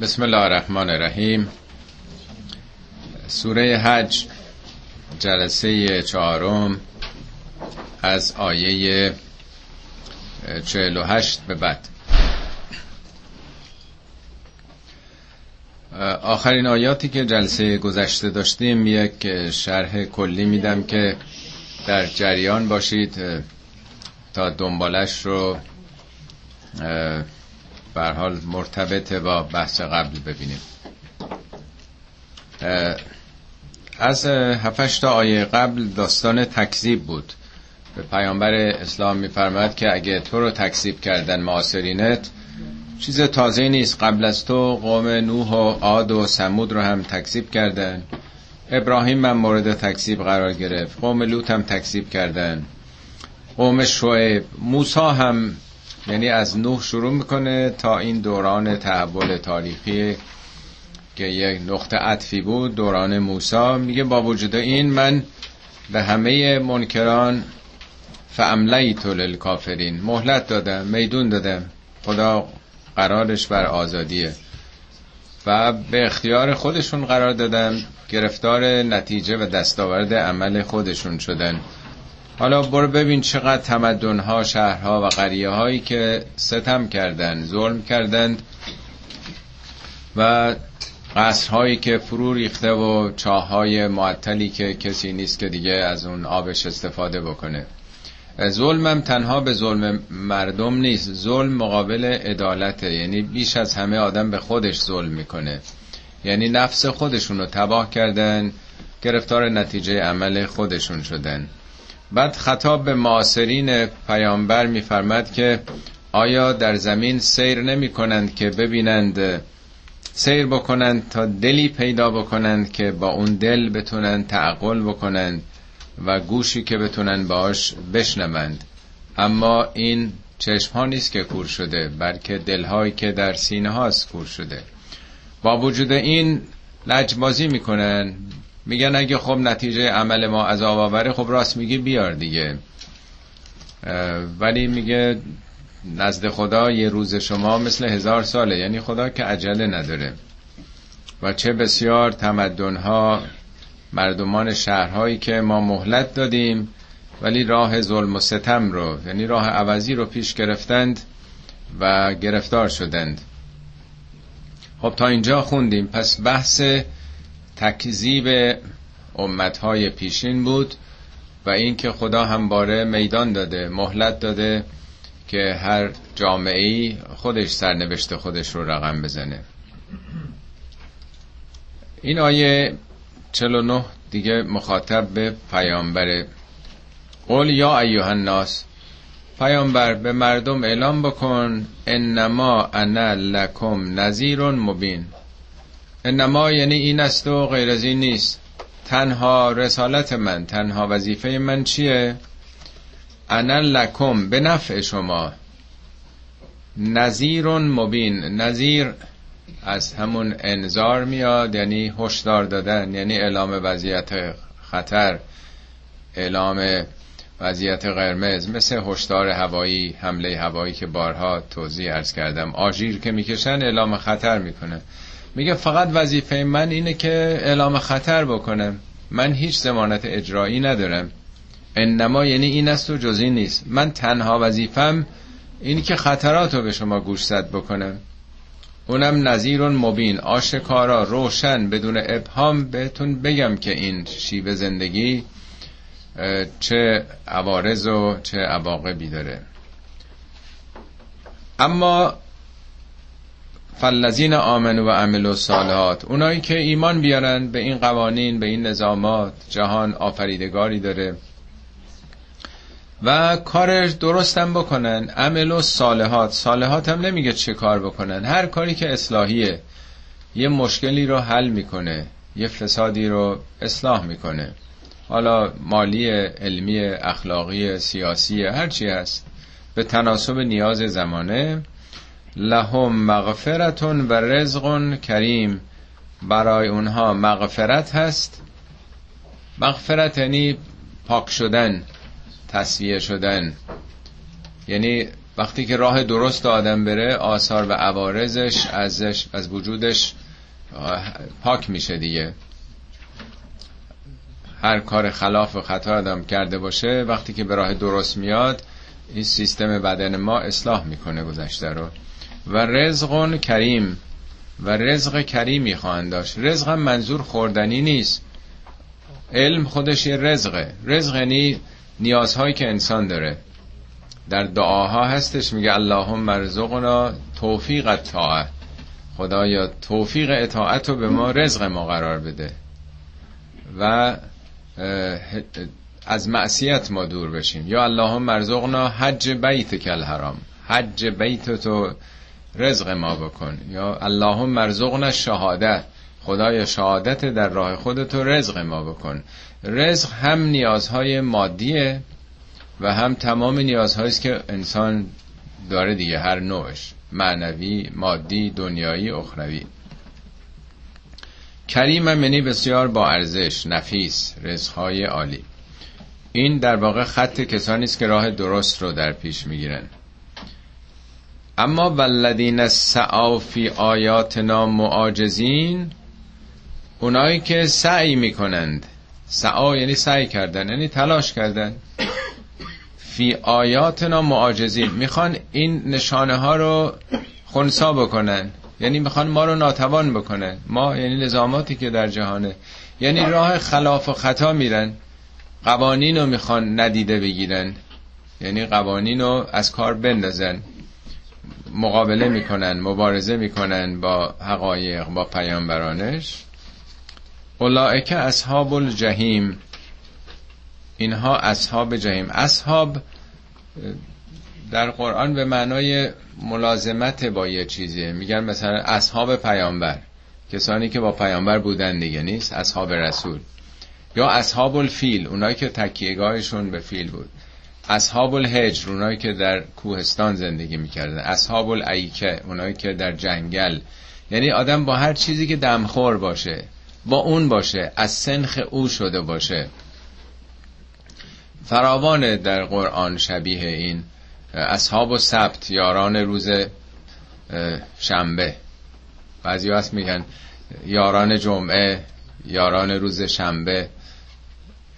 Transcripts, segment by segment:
بسم الله الرحمن الرحیم. سوره حج جلسه چهارم از آیه 48 به بعد. آخرین آیاتی که جلسه گذشته داشتیم یک شرح کلی میدم که در جریان باشید تا دنبالش رو بر حال مرتبط با بحث قبل ببینیم. از هفتش تا آیه قبل داستان تکذیب بود. به پیامبر اسلام میفرماد که اگه تو رو تکذیب کردن معاصرینت چیز تازه نیست. قبل از تو قوم نوح و عاد و سمود رو هم تکذیب کردن. ابراهیم من مورد تکذیب قرار گرفت. قوم لوط هم تکذیب کردن. قوم شعیب. موسا هم یعنی از نوح شروع می‌کنه تا این دوران تحول تاریخی که یک نقطه عطفی بود دوران موسا میگه با وجود این من به همه منکران فعملیت للکافرین. مهلت دادم میدون دادم. خدا قرارش بر آزادیه. و به اختیار خودشون قرار دادم. گرفتار نتیجه و دستاورد عمل خودشون شدن. حالا برو ببین چقدر تمدنها شهرها و قریه هایی که ستم کردن ظلم کردند و قصرهایی که فرو ریخته و چاهای معطلی که کسی نیست که دیگه از اون آبش استفاده بکنه. ظلمم تنها به ظلم مردم نیست ظلم مقابل عدالته یعنی بیش از همه آدم به خودش ظلم می‌کنه. یعنی نفس خودشون رو تباه کردن گرفتار نتیجه عمل خودشون شدن. بعد خطاب به معاصرین پیامبر میفرماد که آیا در زمین سیر نمی کنند که ببینند سیر بکنند تا دلی پیدا بکنند که با اون دل بتونن تعقل بکنند و گوشی که بتونن باش بشنوند. اما این چشم ها نیست که کور شده بلکه دلهایی که در سینه هاست کور شده. با وجود این لجبازی می‌کنن میگن اگه خب نتیجه عمل ما عذاب آوره خب راست میگی بیار دیگه. ولی میگه نزد خدا یه روز شما مثل هزار ساله یعنی خدا که عجله نداره. و چه بسیار تمدنها مردمان شهرهایی که ما مهلت دادیم ولی راه ظلم و ستم رو یعنی راه عوضی رو پیش گرفتند و گرفتار شدند. خب تا اینجا خوندیم. پس بحث تکذیب امتهای پیشین بود و اینکه خدا همباره میدان داده مهلت داده که هر جامعه ای خودش سرنوشت خودش رو رقم بزنه. این آیه 49 دیگه مخاطب به پیامبر قول یا ایوه الناس پیامبر به مردم اعلام بکن انما انا لکم نذیر مبین. انما یعنی این است و غیر از این نیست. تنها رسالت من تنها وظیفه من چیه؟ انا لکم به نفع شما. نذیر مبین. نذیر از همون انذار میاد یعنی هشدار دادن یعنی اعلام وضعیت خطر اعلام وضعیت قرمز مثل هشدار هوایی حمله هوایی که بارها توضیح ارز کردم. آژیر که می‌کشن اعلام خطر می‌کنه. میگه فقط وظیفه من اینه که اعلام خطر بکنم. من هیچ زمانت اجرایی ندارم. انما یعنی این است و جزی نیست. من تنها وظیفم اینی که خطرات رو به شما گوشزد بکنم. اونم نظیر مبین آشکارا روشن بدون ابهام بهتون بگم که این شیوه زندگی چه عوارض و چه عواقبی داره. اما فلذین آمن و عمل و صالحات اونایی که ایمان بیارن به این قوانین به این نظامات جهان آفریدگاری داره و کار درستم بکنن عمل و صالحات صالحات هم نمیگه چه کار بکنن هر کاری که اصلاحیه یه مشکلی رو حل می‌کنه یه فسادی رو اصلاح می‌کنه. حالا مالی علمی اخلاقی سیاسی هر چی هست به تناسب نیاز زمانه. لهم مغفرتون و رزق کریم. برای اونها مغفرت هست. مغفرت یعنی پاک شدن تصویه شدن. یعنی وقتی که راه درست آدم بره آثار و عوارضش ازش از وجودش پاک میشه دیگه. هر کار خلاف و خطا آدم کرده باشه وقتی که به راه درست میاد این سیستم بدن ما اصلاح می‌کنه گذشته رو. و رزق کریم. و رزق کریمی خواهند داشت. رزق هم منظور خوردنی نیست. علم خودش یه رزقه. رزق یعنی نیازهایی که انسان داره. در دعاها هستش میگه اللهم مرزقنا توفیق الطاعه. خدایا توفیق اطاعت رو به ما رزق ما قرار بده. و از معصیت ما دور بشیم. یا اللهم مرزقنا حج بیت کل حرام حج بیت تو رزق ما بکن. یا اللهم مرزقنا شهادت. خدای شهادت در راه خودتو رزق ما بکن. رزق هم نیازهای مادیه و هم تمام نیازهایی که انسان داره دیگه هر نوعش. معنوی مادی دنیایی اخروی. کریم منی بسیار با ارزش نفیس رزقهای عالی. این در واقع خط کسانی است که راه درست رو در پیش می‌گیرن. اما والذین سعوا فی آیاتنا معاجزین اونایی که سعی می‌کنند. سعا یعنی سعی کردن یعنی تلاش کردن. فی آیاتنا معاجزین. می‌خوان این نشانه ها رو خونسا بکنن. یعنی می‌خوان ما رو ناتوان بکنن. ما یعنی نظاماتی که در جهانه. یعنی راه خلاف و خطا میرن. قوانین رو می‌خوان ندیده بگیرن. یعنی قوانین رو از کار بندازن. مقابله می‌کنن مبارزه می‌کنن با حقایق با پیامبرانش. اولائک اصحاب الجحیم. اینها اصحاب جهیم اصحاب در قرآن به معنای ملازمت با یه چیزیه. میگن مثلا اصحاب پیامبر. کسانی که با پیامبر بودن دیگه نیست اصحاب رسول. یا اصحاب الفیل. اونایی که تکیهگاهشون به فیل بود. اصحاب الهجر اونایی که در کوهستان زندگی می‌کردن. اصحاب الایکه اونایی که در جنگل. یعنی آدم با هر چیزی که دمخور باشه با اون باشه از سنخ او شده باشه. فراوان در قرآن شبیه این اصحاب و سبت یاران روز شنبه. بعضی هست میگن یاران جمعه یاران روز شنبه.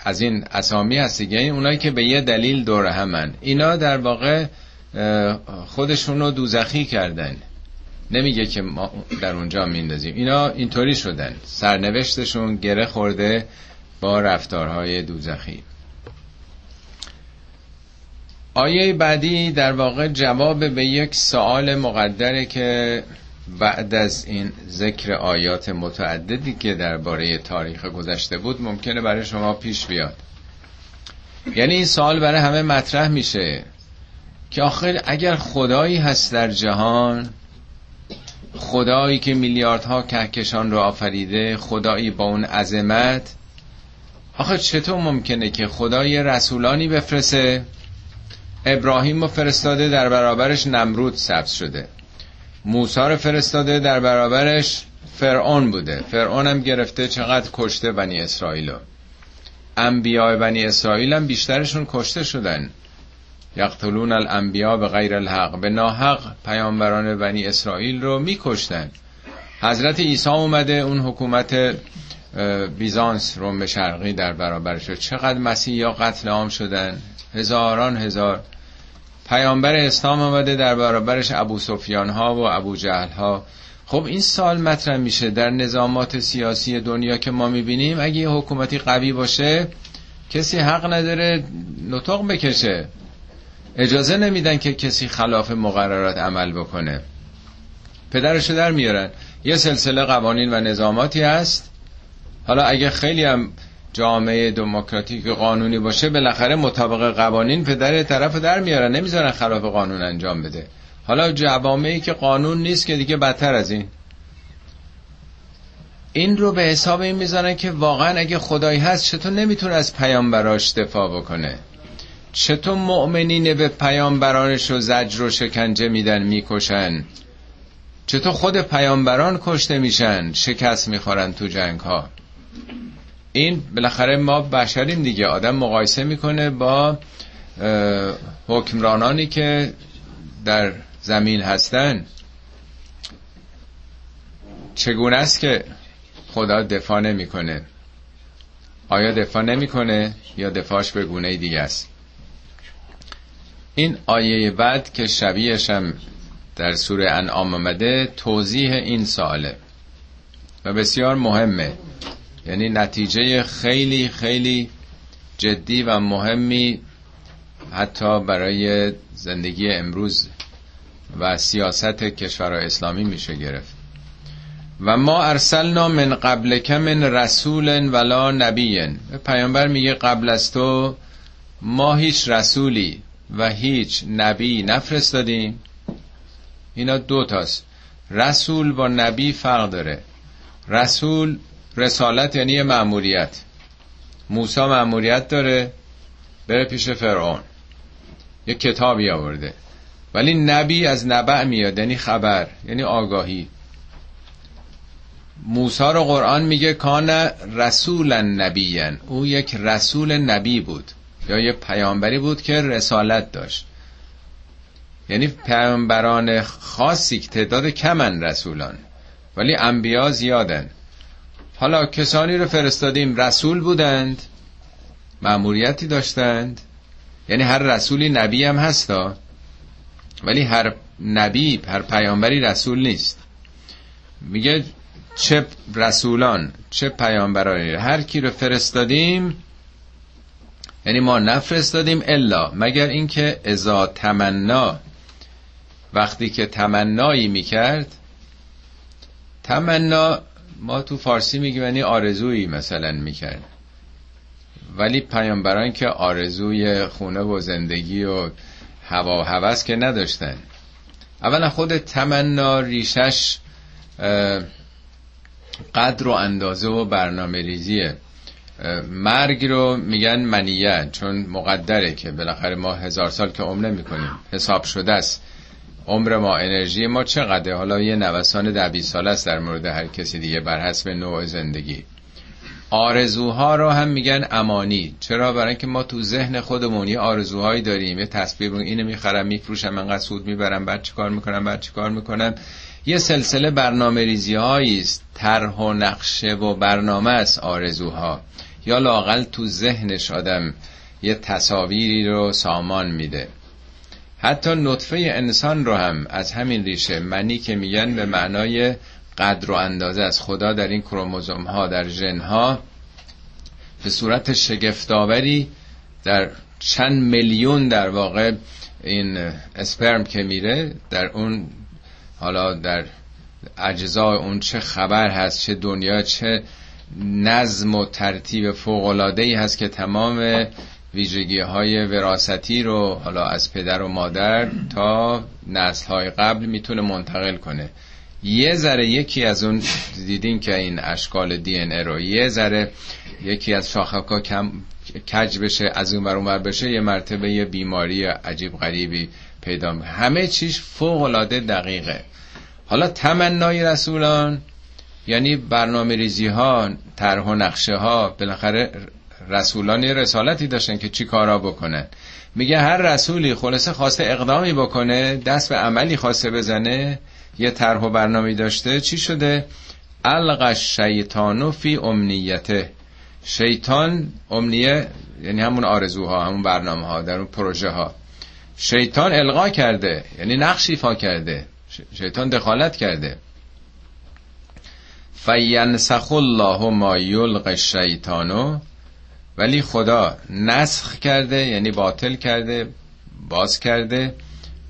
از این اسامی هست دیگه. این اونایی که به یه دلیل دور همن اینا در واقع خودشون رو دوزخی کردن. نمیگه که ما در اونجا میندازیم. اینا اینطوری شدن. سرنوشتشون گره خورده با رفتارهای دوزخی. آیه بعدی در واقع جواب به یک سوال مقدره که بعد از این ذکر آیات متعددی که درباره تاریخ گذشته بود ممکنه برای شما پیش بیاد. یعنی این سوال برای همه مطرح میشه که آخر اگر خدایی هست در جهان خدایی که میلیاردها کهکشان رو آفریده خدایی با اون عظمت آخه چطور ممکنه که خدای رسولانی بفرسه ابراهیم رو فرستاده در برابرش نمرود سبز شده؟ موسی رو فرستاده در برابرش فرعون بوده. فرعون هم گرفته چقدر کشته بنی اسرائیل انبیاء بنی اسرائیل هم بیشترشون کشته شدن. یقتلون الانبیا به غیر الحق. به ناحق پیامبران بنی اسرائیل رو میکشتن. حضرت عیسی اومده اون حکومت بیزانس روم شرقی در برابرش. چقدر مسیح یا قتل عام شدن. هزاران هزار پیامبر اسلام آمده در برابرش ابو سفیان ها و ابو جهل ها خب این سال مطرح میشه در نظامات سیاسی دنیا که ما می‌بینیم اگه یه حکومتی قوی باشه کسی حق نداره نطق بکشه. اجازه نمیدن که کسی خلاف مقررات عمل بکنه. پدرشو در میارن. یه سلسله قوانین و نظاماتی هست. حالا اگه خیلی هم جامعه دموکراتیک قانونی باشه بالاخره مطابق قوانین پدر طرف در میارن نمی‌ذارن خلاف قانون انجام بده. حالا جوامعی که قانون نیست که دیگه بدتر از این. این رو به حساب این می‌ذارن که واقعا اگه خدایی هست چطور نمی‌تونه از پیامبراش دفاع بکنه؟ چطور مؤمنین به پیامبرانش رو زجر و شکنجه میدن می‌کشن؟ چطور خود پیامبران کشته میشن شکست می‌خورن تو جنگ ها این بالاخره ما بشریم دیگه. آدم مقایسه می‌کنه با حکمرانانی که در زمین هستن. چگونه است که خدا دفاع نمی‌کنه؟ آیا دفاع نمی‌کنه یا دفاعش به گونه دیگه است؟ این آیه بعد که شبیهش هم در سوره انعام آمده توضیح این ساله و بسیار مهمه. یعنی نتیجه خیلی خیلی جدی و مهمی حتی برای زندگی امروز و سیاست کشورهای اسلامی میشه گرفت. و ما ارسلنا من قبل من رسول ولا نبی پیامبر میگه قبل از تو ما هیچ رسولی و هیچ نبی نفرستادیم. اینا دو تاست. رسول با نبی فرق داره. رسول رسالت یعنی مأموریت. موسی مأموریت داره بره پیش فرعون. یه کتابی آورده. ولی نبی از نبع میاد یعنی خبر یعنی آگاهی. موسی رو قرآن میگه کان رسولا نبیین. او یک رسول نبی بود. یا یه پیامبری بود که رسالت داشت. یعنی پیامبران خاصی که تعداد کمن رسولان. ولی انبیا زیادن. حالا کسانی رو فرستادیم رسول بودند معموریتی داشتند. یعنی هر رسولی نبی هم هستا ولی هر نبی هر پیامبری رسول نیست. میگه چه رسولان چه پیامبرانی هر کی رو فرستادیم یعنی ما نفرستادیم الا مگر اینکه ازا تمنا. وقتی که تمنایی می‌کرد تمنا ما تو فارسی میگیم یعنی آرزویی مثلا می‌کرد. ولی پیامبران که آرزوی خونه و زندگی و هوا و هوس که نداشتن. اولا خود تمنا ریشش قدر و اندازه و برنامه ریزیه مرگ رو میگن منیه چون مقدره که بالاخره ما هزار سال که عمر نمی کنیم حساب شده است. عمر ما انرژی ما چقدر حالا یه نوسان ده 20 سال است در مورد هر کسی دیگه بر حسب نوع زندگی. آرزوها رو هم میگن امانی. چرا؟ برای اینکه ما تو ذهن خودمون یه آرزوهایی داریم یه تصویر اینو می‌خرم میفروشم انقدر سود می‌برم بعد چیکار می‌کنم بعد چیکار می‌کنم. یه سلسله برنامه ریزی است. طرح و نقشه و برنامه است آرزوها. یا لاقل تو ذهنش آدم یه تصاویری رو سامان میده. حتی نطفه انسان رو هم از همین ریشه منی که میگن به معنای قدر و اندازه از خدا در این کروموزوم ها در ژن ها به صورت شگفتآوری در چند میلیون در واقع این اسپرم که میره در اون حالا در اجزای اون چه خبر هست چه دنیا چه نظم و ترتیب فوقلاده ای هست که تمام ویژگی های وراثتی رو حالا از پدر و مادر تا نسل های قبل می‌تونه منتقل کنه. یه ذره یکی از اون دیدین که این اشکال دی ان رو یه ذره یکی از شاخک ها کم کج بشه از اون بر اون بشه یه مرتبه یه بیماری عجیب غریبی پیدا همه چیش فوق العاده دقیقه. حالا تمنای رسولان یعنی برنامه ریزی ها طرح و نقشه ها بالاخره رسولان یه رسالتی داشتن که چی کارا بکنن. میگه هر رسولی خلاصه خواسته اقدامی بکنه دست به عملی خواسته بزنه یه طرح و برنامه داشته چی شده؟ الق شیطانو فی امنیته. شیطان امنیه یعنی همون آرزوها همون برنامه ها در اون پروژه ها شیطان القا کرده یعنی نقش ایفا کرده. شیطان دخالت کرده. فینسخ الله ما یلق الشیطانو ولی خدا نسخ کرده یعنی باطل کرده باز کرده.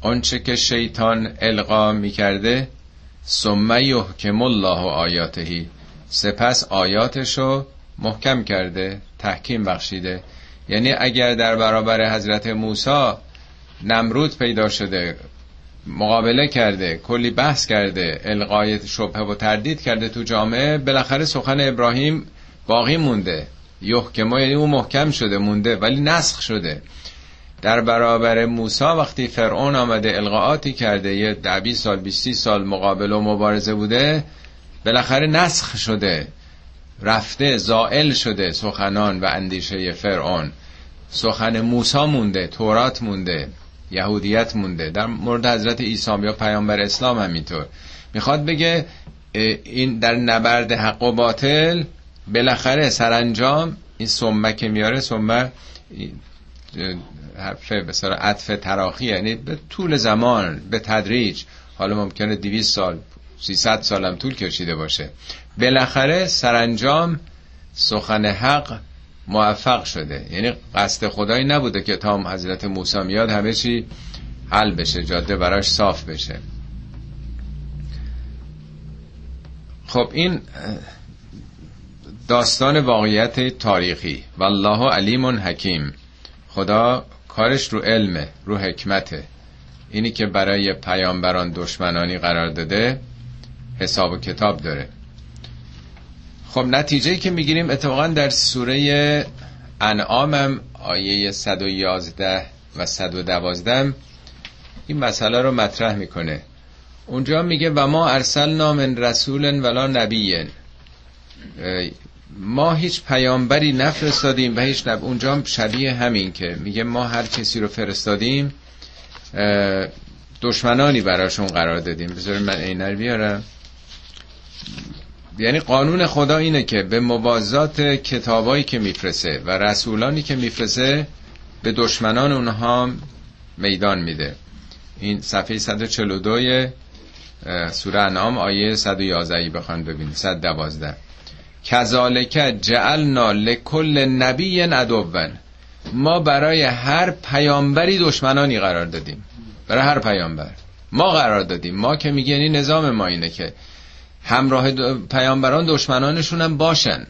آنچه که شیطان القا می‌کرده ثم یحکم الله آیاتهی. سپس آیاتشو محکم کرده تحکیم بخشیده. یعنی اگر در برابر حضرت موسی نمرود پیدا شده مقابله کرده کلی بحث کرده القای شبه و تردید کرده تو جامعه بالاخره سخن ابراهیم باقی مونده. یحکما یعنی اون محکم شده مونده ولی نسخ شده. در برابر موسی وقتی فرعون آمده القاعاتی کرده یه ده سال 20 سال مقابل و مبارزه بوده بالاخره نسخ شده. رفته زائل شده سخنان و اندیشه فرعون. سخن موسی مونده تورات مونده یهودیت مونده. در مورد حضرت عیسی یا پیامبر اسلام همینطور. می‌خواد بگه این در نبرد حق و باطل بالاخره سرانجام این سمه که میاره سمه حرف به عطف تراخی یعنی به طول زمان به تدریج. حالا ممکنه 200 سال 300 سالم طول کشیده باشه. بالاخره سرانجام سخن حق موفق شده. یعنی قصد خدایی نبوده که تا حضرت موسی میاد همه چی حل بشه جاده براش صاف بشه. خب این داستان واقعیت تاریخی. والله علیم حکیم. خدا کارش رو علمه رو حکمته. اینی که برای پیامبران دشمنانی قرار داده حساب و کتاب داره. خب نتیجه که می‌گیریم اتفاقا در سوره انعامم آیه 111 و 112 این مسئله رو مطرح می‌کنه. اونجا میگه و ما ارسلنا من رسول ولا نبی ما هیچ پیامبری نفرستادیم و هیچ نب... اونجا شبیه همین که میگه ما هر کسی رو فرستادیم دشمنانی براشون قرار دادیم. بذارید من اینر بیارم. یعنی قانون خدا اینه که به موازات کتابایی که میفرسه و رسولانی که میفرسه به دشمنان اونها میدان میده. این صفحه 142 سوره انعام آیه 111 بخوان ببینید. 112 کذالک جعلنا لکل نبی عدوا ما برای هر پیامبری دشمنانی قرار دادیم. برای هر پیامبر. ما قرار دادیم. ما که میگه این نظام ما اینه که همراه پیامبران دشمنانشون هم باشن.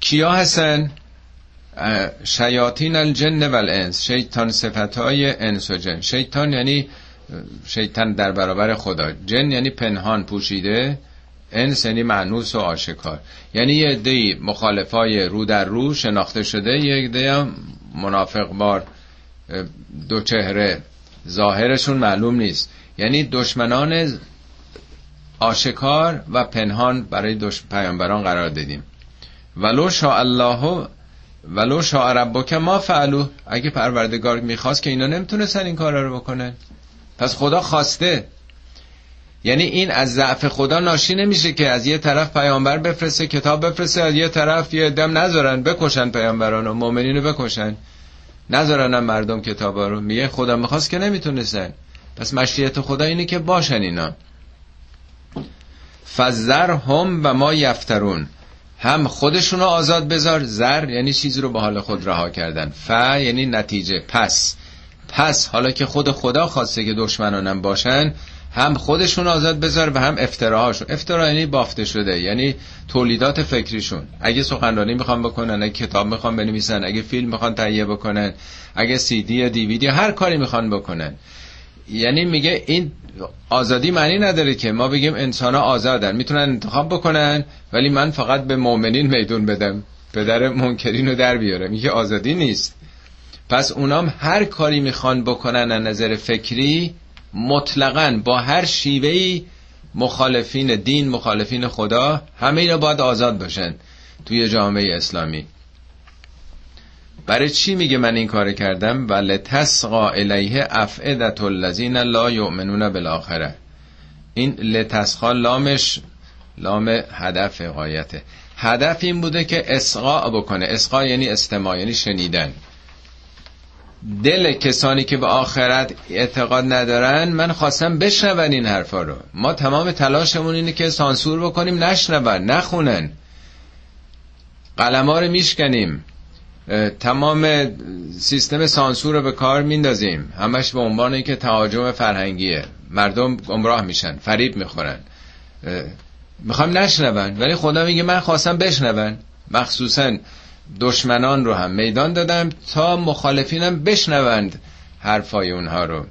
کیا هستن؟ شیاطین الجن و شیطان صفت های انس و جن. شیطان یعنی شیطان در برابر خدا. جن یعنی پنهان پوشیده. انس یعنی معنوس و آشکار. یعنی یه عده مخالفای رو در رو شناخته شده یه عده هم منافق بار دو چهره. ظاهرشون معلوم نیست. یعنی دشمنان آشکار و پنهان برای دش... پیامبران قرار دادیم. ولو شاء الله ولو شاء ربک ما فعلو اگه پروردگار می‌خواست که اینا نمی‌تونستن این کارا رو بکنن. پس خدا خواسته یعنی این از ضعف خدا ناشی نمیشه که از یه طرف پیامبر بفرسته کتاب بفرسته از یه طرف یه دم نذارن بکشن پیامبران و مؤمنین رو بکشن. نذارن مردم کتابا رو. میگه خدا می‌خواست که نمی‌تونستن. پس مشیت خدا اینه که باشن اینا. فزر هم و ما یفترون. هم خودشونو آزاد بذار. زر یعنی چیزی رو به حال خود رها کردن. ف یعنی نتیجه. پس. پس حالا که خود خدا خواسته که دشمنانم باشن هم خودشون آزاد بذار و هم افتراهاشون. افترا یعنی بافته شده یعنی تولیدات فکریشون. اگه سخنرانی می‌خوان بکنن اگه کتاب می‌خوان بنویسن اگه فیلم می‌خوان تهیه بکنن اگه سی دی یا دیویدی هر کاری می‌خوان بکنن. یعنی میگه این آزادی معنی نداره که ما بگیم انسان ها آزادن. می‌تونن انتخاب بکنن ولی من فقط به مؤمنین میدون بدم. پدر منکرین رو در بیارم میگه آزادی نیست. پس اونام هر کاری می‌خوان بکنن از نظر فکری مطلقا با هر شیوهی مخالفین دین مخالفین خدا همه اینا باید آزاد باشن توی جامعه اسلامی. برای چی میگه من این کار کردم؟ و لتسقا الیه افعدت الذین لا یؤمنون بالاخره این لتسقا لامش لام هدف قایته هدف این بوده که اسقا بکنه. اسقا یعنی استماع یعنی شنیدن. دل کسانی که به آخرت اعتقاد ندارن من خواستم بشنون این حرفا رو. ما تمام تلاشمون اینه که سانسور بکنیم نشنون نخونن. قلما رو میشکنیم. تمام سیستم سانسور رو به کار میندازیم. همش به عنوان اینکه تهاجم فرهنگیه. مردم گمراه میشن فریب می‌خورن. می‌خوام نشنون ولی خدا میگه من خواستم بشنون. مخصوصا دشمنان رو هم میدان دادم تا مخالفینم بشنوند حرفای اونها رو.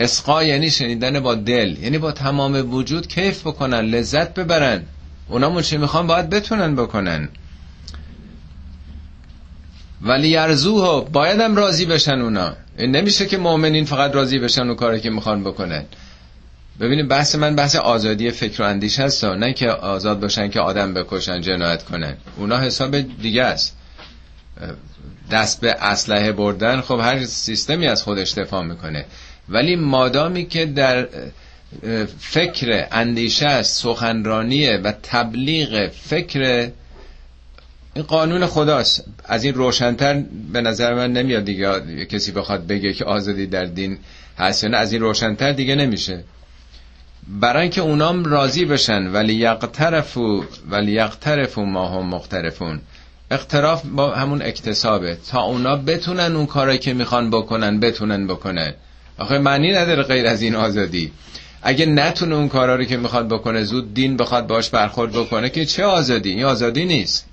اسقا یعنی شنیدن با دل یعنی با تمام وجود کیف بکنن لذت ببرن. اونا چه می‌خوان باید بتونن بکنن. ولی ارزوها بایدم راضی بشن اونا. نمیشه که مؤمنین فقط راضی بشن و کاری که می‌خوان بکنن. ببینید بحث من بحث آزادی فکر و اندیش هست نه که آزاد باشن که آدم بکشن جنایت کنن. اونا حساب دیگه است. دست به اسلحه بردن خب هر سیستمی از خودش دفاع می‌کنه. ولی مادامی که در فکر اندیشه است سخنرانیه و تبلیغ فکر این قانون خداست. از این روشنتر به نظر من نمیاد دیگه کسی بخواد بگه که آزادی در دین هست نه. از این روشنتر دیگه نمیشه. برای اینکه اونام راضی بشن. ولی یقترفو ولی یقترفو ما هم مخترفون. اقتراف با همون اکتسابه. تا اونا بتونن اون کارایی که می‌خوان بکنن بتونن بکنن آخه معنی نداره غیر از این آزادی. اگه نتونه اون کارا رو که می‌خواد بکنه زود دین بخواد باش برخورد بکنه که چه آزادی؟ این آزادی نیست.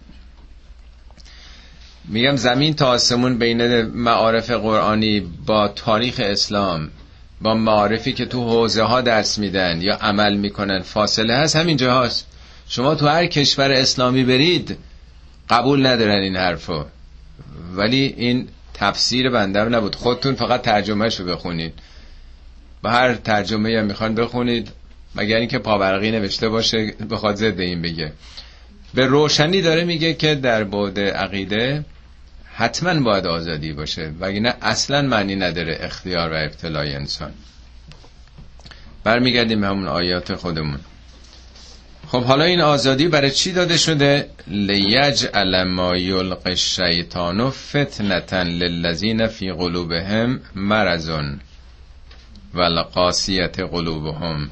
میگم زمین تا آسمون بین معارف قرآنی با تاریخ اسلام با معارفی که تو حوزه ها درس میدن یا عمل می‌کنن فاصله هست. همین هاست شما تو هر کشور اسلامی برید قبول ندارن این حرفو. ولی این تفسیر بنده نبود. خودتون فقط ترجمه شو بخونید. با هر ترجمه هم می‌خوان بخونید مگر اینکه پاورقی نوشته باشه بخواد ضد این بگه. به روشنی داره میگه که در بعد عقیده حتما باید آزادی باشه. وگرنه اصلا معنی نداره اختیار و ابتلای انسان. برمیگردیم به همون آیات خودمون. خب حالا این آزادی برای چی داده شده؟ لیجعل ما یلق الشیطان فتنتا للذین فی قلوبهم مرزون والقاسیت قلوبهم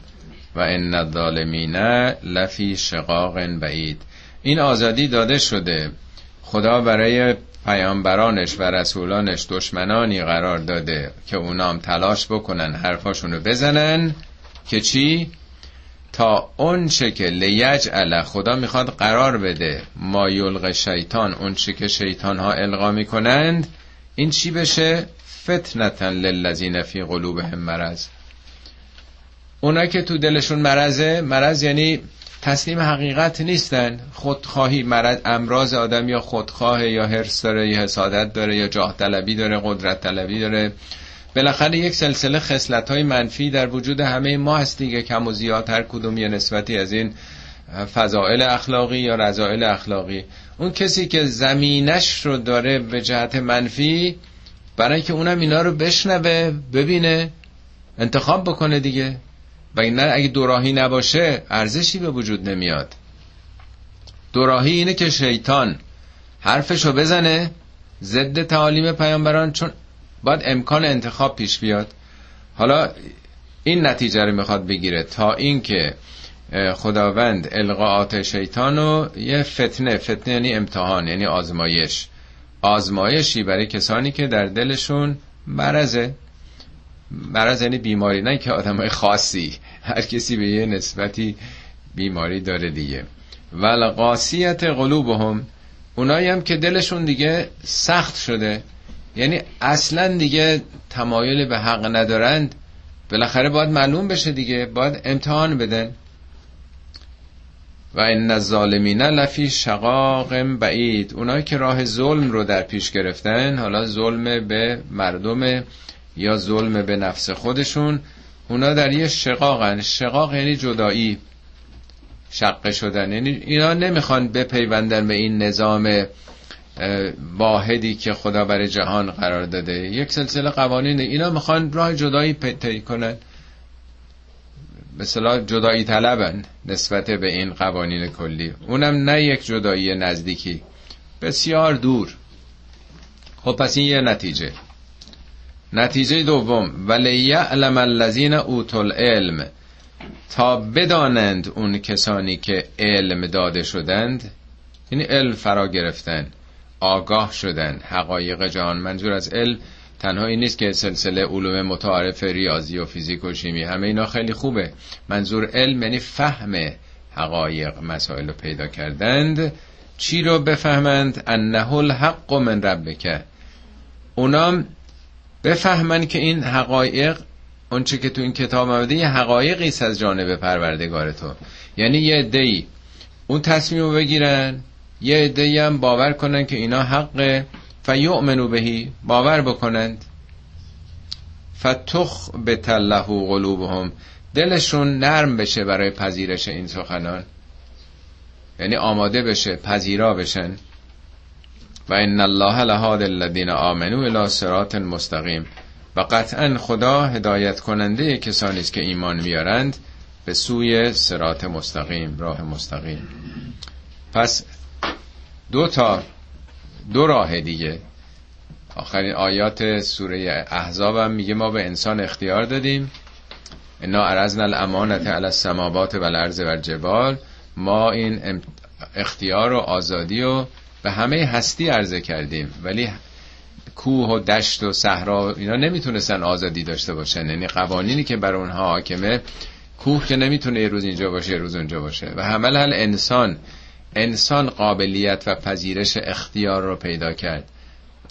و ان الظالمین لفی شقاق بعید. این آزادی داده شده. خدا برای پیامبرانش و رسولانش دشمنانی قرار داده که اونام تلاش بکنن حرفاشونو بزنن که چی؟ تا اون چه که لیجعل خدا می‌خواد قرار بده ما یلغ شیطان اون چه که شیطان ها القا می‌کنند این چی بشه؟ فتنتا للذین فی قلوبهم مرض. اونا که تو دلشون مرضه مرض یعنی تسلیم حقیقت نیستن. خودخواهی مرض امراض آدم یا خودخواه یا حرس داره یا حسادت داره یا جاه طلبی داره قدرت طلبی داره. بالاخره یک سلسله خصلت های منفی در وجود همه ما هست دیگه. کم و زیاد هر کدوم یه نسبتی از این فضائل اخلاقی یا رضائل اخلاقی. اون کسی که زمینش رو داره به جهت منفی برای که اونم اینا رو بشنوه ببینه انتخاب بکنه دیگه. و این اگه دوراهی نباشه ارزشی به وجود نمیاد. دوراهی اینه که شیطان حرفشو بزنه ضد تعالیم پیامبران چون باید امکان انتخاب پیش بیاد. حالا این نتیجه رو می‌خواد بگیره تا اینکه خداوند القاعات شیطان رو یه فتنه فتنه یعنی امتحان یعنی آزمایش. آزمایشی برای کسانی که در دلشون مرزه مرض یعنی بیماری نه که آدم خاصی. هر کسی به یه نسبتی بیماری داره دیگه. ول قاسیت قلوبهم. اونایی هم که دلشون دیگه سخت شده. یعنی اصلا دیگه تمایل به حق ندارند. بالاخره باید معلوم بشه دیگه باید امتحان بدن. و این الظالمین لفی شقاق بعید. اونایی که راه ظلم رو در پیش گرفتن حالا ظلم به مردم یا ظلم به نفس خودشون اونا در یه شقاقن. شقاق یعنی جدایی شقه شدن. یعنی اینا نمی‌خوان بپیوندن به این نظام واحدی که خدا برای جهان قرار داده. یک سلسله قوانین اینا می‌خوان راه جدایی پیدا کنن. مثلا جدایی طلبن نسبت به این قوانین کلی. اونم نه یک جدایی نزدیکی. بسیار دور. خب پس این یه نتیجه. نتیجه دوم. ولی یعلم الذین اوتل علم تا بدانند اون کسانی که علم داده شدند یعنی علم فرا گرفتن. آگاه شدن. حقایق جهان. منظور از علم تنها این نیست که سلسله علوم متعارف ریاضی و فیزیک و شیمی همه اینا خیلی خوبه. منظور علم یعنی فهم حقایق. مسائل رو پیدا کردند. چی رو بفهمند؟ انه الحق من ربک. اونام بفهمن که این حقایق اونچه که تو این کتاب آمده یه حقایقی از جانب پروردگار تو. یعنی یه عده‌ای اون تصمیم رو بگیرن. یه عده‌ای هم باور کنن که اینا حقه. فیؤمنو بهی باور بکنند. فتخ به تله قلوبهم. دلشون نرم بشه برای پذیرش این سخنان. یعنی آماده بشه پذیرا بشن. و ان الله لهاد الذین آمنوا الى صراط مستقیم. و قطعا خدا هدایت کننده کسانی است که ایمان میارند به سوی صراط مستقیم راه مستقیم. پس دو تا دو راه دیگه. آخرین آیات سوره احزاب هم میگه ما به انسان اختیار دادیم. انا عرضنا الامانت علی السماوات و الارض و الجبال. ما این اختیار و آزادی و به همه هستی عرضه کردیم. ولی کوه و دشت و صحرا اینا نمی‌تونستن آزادی داشته باشن. یعنی قوانینی که بر اونها حاکمه کوه که نمی‌تونه یه روز اینجا باشه یه روز اونجا باشه. و حمل هل انسان انسان قابلیت و پذیرش اختیار رو پیدا کرد.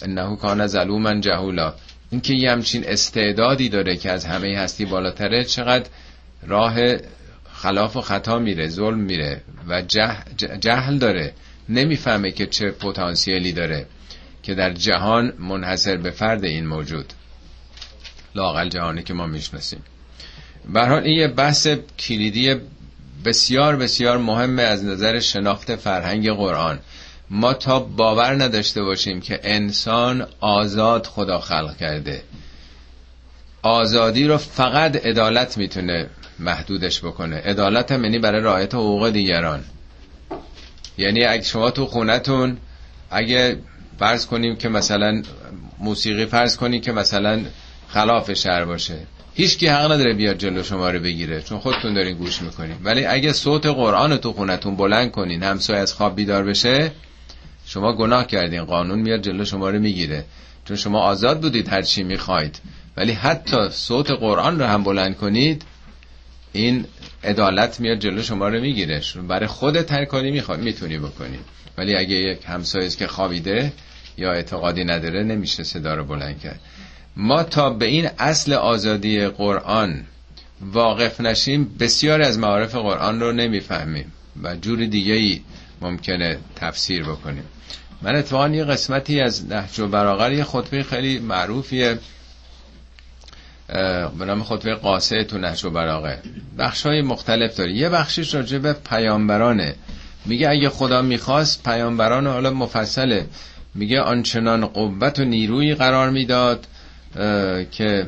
انه کان ظلوما جهولا. اینکه یه همچین استعدادی داره که از همه هستی بالاتره چقدر راه خلاف و خطا میره ظلم میره و جهل داره. نمی‌فهمه که چه پتانسیلی داره که در جهان منحصر به فرد این موجود. لاقل جهانی که ما می‌شناسیم. به حال این یه بحث کلیدی بسیار بسیار مهمه از نظر شناخت فرهنگ قرآن. ما تا باور نداشته باشیم که انسان آزاد خدا خلق کرده. آزادی رو فقط عدالت می‌تونه محدودش بکنه. عدالت هم یعنی برای رعایت حقوق دیگران. یعنی اگه شما تو خونتون اگه فرض کنیم که مثلا موسیقی فرض کنیم که مثلا خلاف شهر باشه. هیچ کی حق نداره بیاد جلو شما رو بگیره چون خودتون دارین گوش می‌کنین. ولی اگه صوت قرآن تو خونتون بلند کنین همسایه از خواب بیدار بشه شما گناه کردین. قانون میاد جلو شما رو می‌گیره. چون شما آزاد بودید هر چی می‌خواید. ولی حتی صوت قرآن رو هم بلند کنید این عدالت میاد جلو شما رو می‌گیره. برای خودت هر کاری می‌خواد می‌تونی بکنی. ولی اگه یک همسایه که خوابیده یا اعتقادی نداره نمیشه صدا رو بلند کرد. ما تا به این اصل آزادی قرآن واقف نشیم بسیار از معارف قرآن رو نمی‌فهمیم و جور دیگه ممکنه تفسیر بکنیم. من اتفاقا یه قسمتی از نهج و براغر یه خطبه خیلی معروفیه به نام خطبه قاسه تو نهج و براغه بخش های مختلف داره. یه بخشش راجع به پیامبرانه. میگه اگه خدا می‌خواست پیامبران حالا مفصله. میگه آنچنان قوت و نیروی قرار می‌داد. که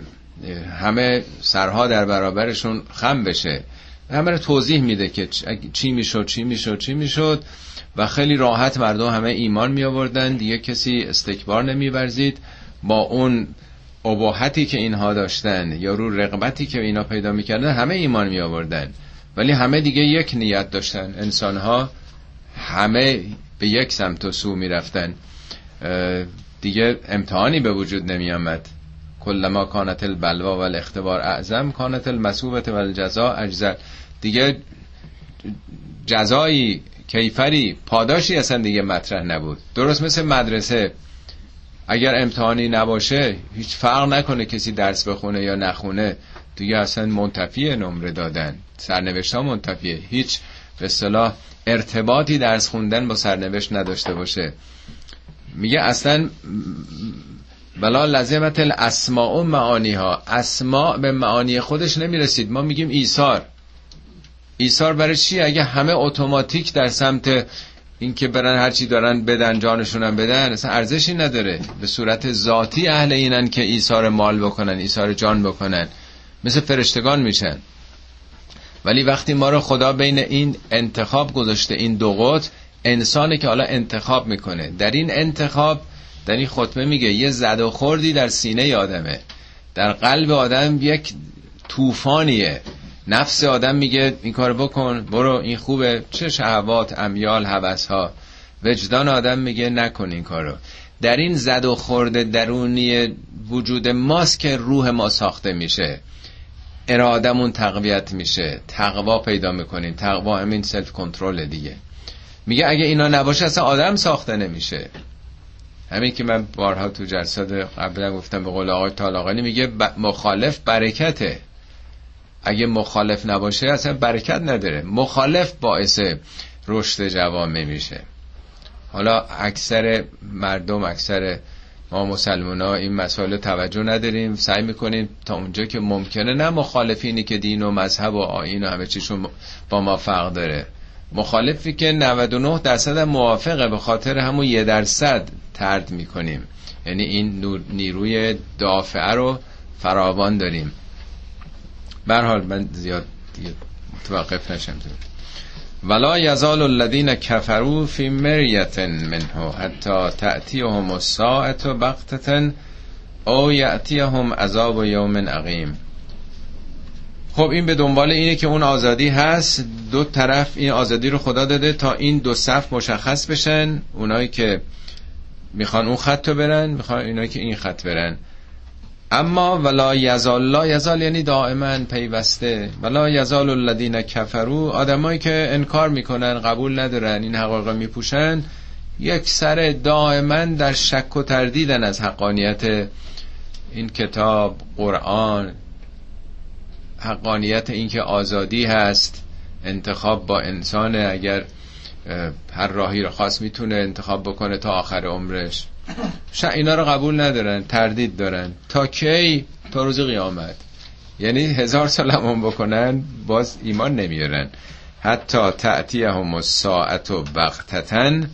همه سرها در برابرشون خم بشه. همه رو توضیح میده که چی می‌شد چی می‌شد چی می‌شد. و خیلی راحت مردم همه ایمان می آوردن دیگه کسی استکبار نمیورزید. با اون اباحتی که اینها داشتن یا رو رقبتی که اینا پیدا می‌کردن همه ایمان می آوردن ولی همه دیگه یک نیت داشتن. انسان ها همه به یک سمت و سو می‌رفتن. دیگه امتحانی به وجود نمی آمد کلما کانت البلوا و الاختبار اعظم کانت المصوبت و الجزا اجزل. دیگه جزایی کیفری پاداشی اصلا دیگه مطرح نبود. درست مثل مدرسه. اگر امتحانی نباشه هیچ فرق نکنه کسی درس بخونه یا نخونه. دیگه اصلا منتفیه نمره دادن. سرنوشت ها منتفیه. هیچ به اصطلاح ارتباطی درس خوندن با سرنوشت نداشته باشه. میگه اصلا بلا لازمت الاسماء و معانی ها اسماء به معانی خودش نمی‌رسید. ما میگیم ایثار. ایثار برای چی؟ اگه همه اتوماتیک در سمت اینکه برن هرچی دارن بدن جانشونم بدن اصلا ارزشی نداره. به صورت ذاتی اهل اینن که ایثار مال بکنن ایثار جان بکنن. مثل فرشتگان میشن. ولی وقتی ما رو خدا بین این انتخاب گذاشته این دو قط انسانی که حالا انتخاب می‌کنه. در این انتخاب در این خطبه میگه یه زد و خوردی در سینه آدمه. در قلب آدم یک طوفانیه. نفس آدم میگه این کار بکن برو این خوبه. چه شهوات امیال هوس ها وجدان آدم میگه نکن این کارو. در این زد و خورده درونی وجود ماست که روح ما ساخته میشه. ارادمون تقویت میشه. تقوا پیدا می‌کنیم. تقوا همین سلف کنترل دیگه. میگه اگه اینا نباشه اصلا آدم ساخته نمیشه. همین که من بارها تو جلسات قبلا گفتم به قول آقای طالاقانی میگه مخالف برکته. اگه مخالف نباشه اصلا برکت نداره. مخالف باعث رشد جوامع میشه. حالا اکثر مردم اکثر ما مسلمان ها این مسائل توجه نداریم. سعی می‌کنیم تا اونجا که ممکنه نه مخالفینی که دین و مذهب و آین و همه چیشون با ما فرق داره. مخالفی که 99 درصد موافقه به خاطر همون یه درصد ترد می‌کنیم. یعنی این نیروی دافعه رو فراوان داریم. حال من زیاد متوقف نشم. ولا یزال الذین کفروا فی مریت منه حتی تأتیهم الساعت بغتة او یأتیهم عذاب یوم عقیم خب این به دنبال اینه که اون آزادی هست. دو طرف این آزادی رو خدا داده تا این دو صف مشخص بشن. اونایی که می‌خوان اون خط رو برن می‌خوان اینایی که این خط برن. اما ولا یزال لا یزال یعنی دائما پیوسته. ولا یزال الذین کفرو آدمایی که انکار می‌کنن قبول ندارن این حقایق میپوشن یک سر دائما در شک و تردیدن از حقانیت این کتاب قرآن. حقانیت اینکه آزادی هست انتخاب با انسان اگر هر راهی رو خواست می‌تونه انتخاب بکنه تا آخر عمرش. اینا رو قبول ندارن تردید دارن. تا کی؟ تا روز قیامت. یعنی هزار سال هم بکنن باز ایمان نمیارن. حتی تعتی هم ساعت و بغتتن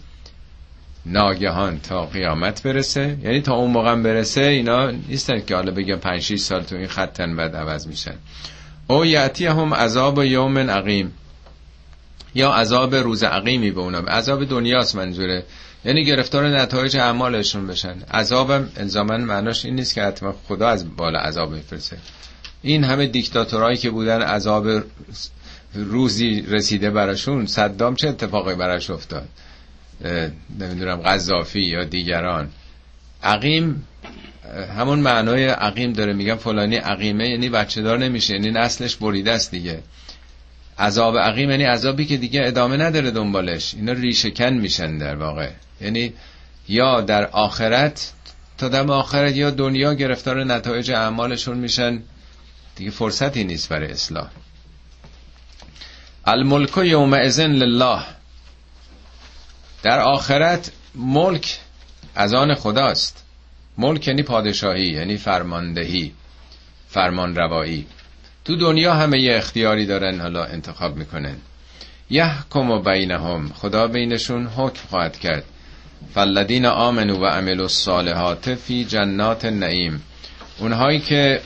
ناگهان تا قیامت برسه. یعنی تا اون موقع برسه اینا نیستن که حالا بگم 5 سال تو این خطن بعد عوض میشن. او یعتی هم عذاب یوم عقیم. یا عذاب روز عقیمی به اونا. عذاب دنیاست منظوره. یعنی گرفتار نتایج اعمالشون بشن. عذابم الزاما معناش این نیست که حتما خدا از بالا عذاب میفرسه این همه دیکتاتورایی که بودن عذاب روزی رسیده براشون صدام چه اتفاقی براش افتاد؟ نمی‌دونم قذافی یا دیگران. عقیم همون معنای عقیم داره میگم فلانی عقیمه یعنی بچه دار نمیشه یعنی نسلش بریده است دیگه. عذاب عقیم یعنی عذابی که دیگه ادامه نداره دنبالش. اینا ریشکن میشن در واقع. یعنی یا در آخرت تا دم آخرت یا دنیا گرفتار نتایج اعمالشون میشن. دیگه فرصتی نیست برای اصلاح. الملک یوم ازن لله. در آخرت ملک از آن خداست. ملک یعنی پادشاهی یعنی فرماندهی فرمان روایی تو دنیا همه یه اختیاری دارن حالا انتخاب می‌کنن. یحکم و بینهم خدا بینشون حکم خواهد کرد. فالذین آمنو و عملوا الصالحات فی جنات نعیم اونهایی که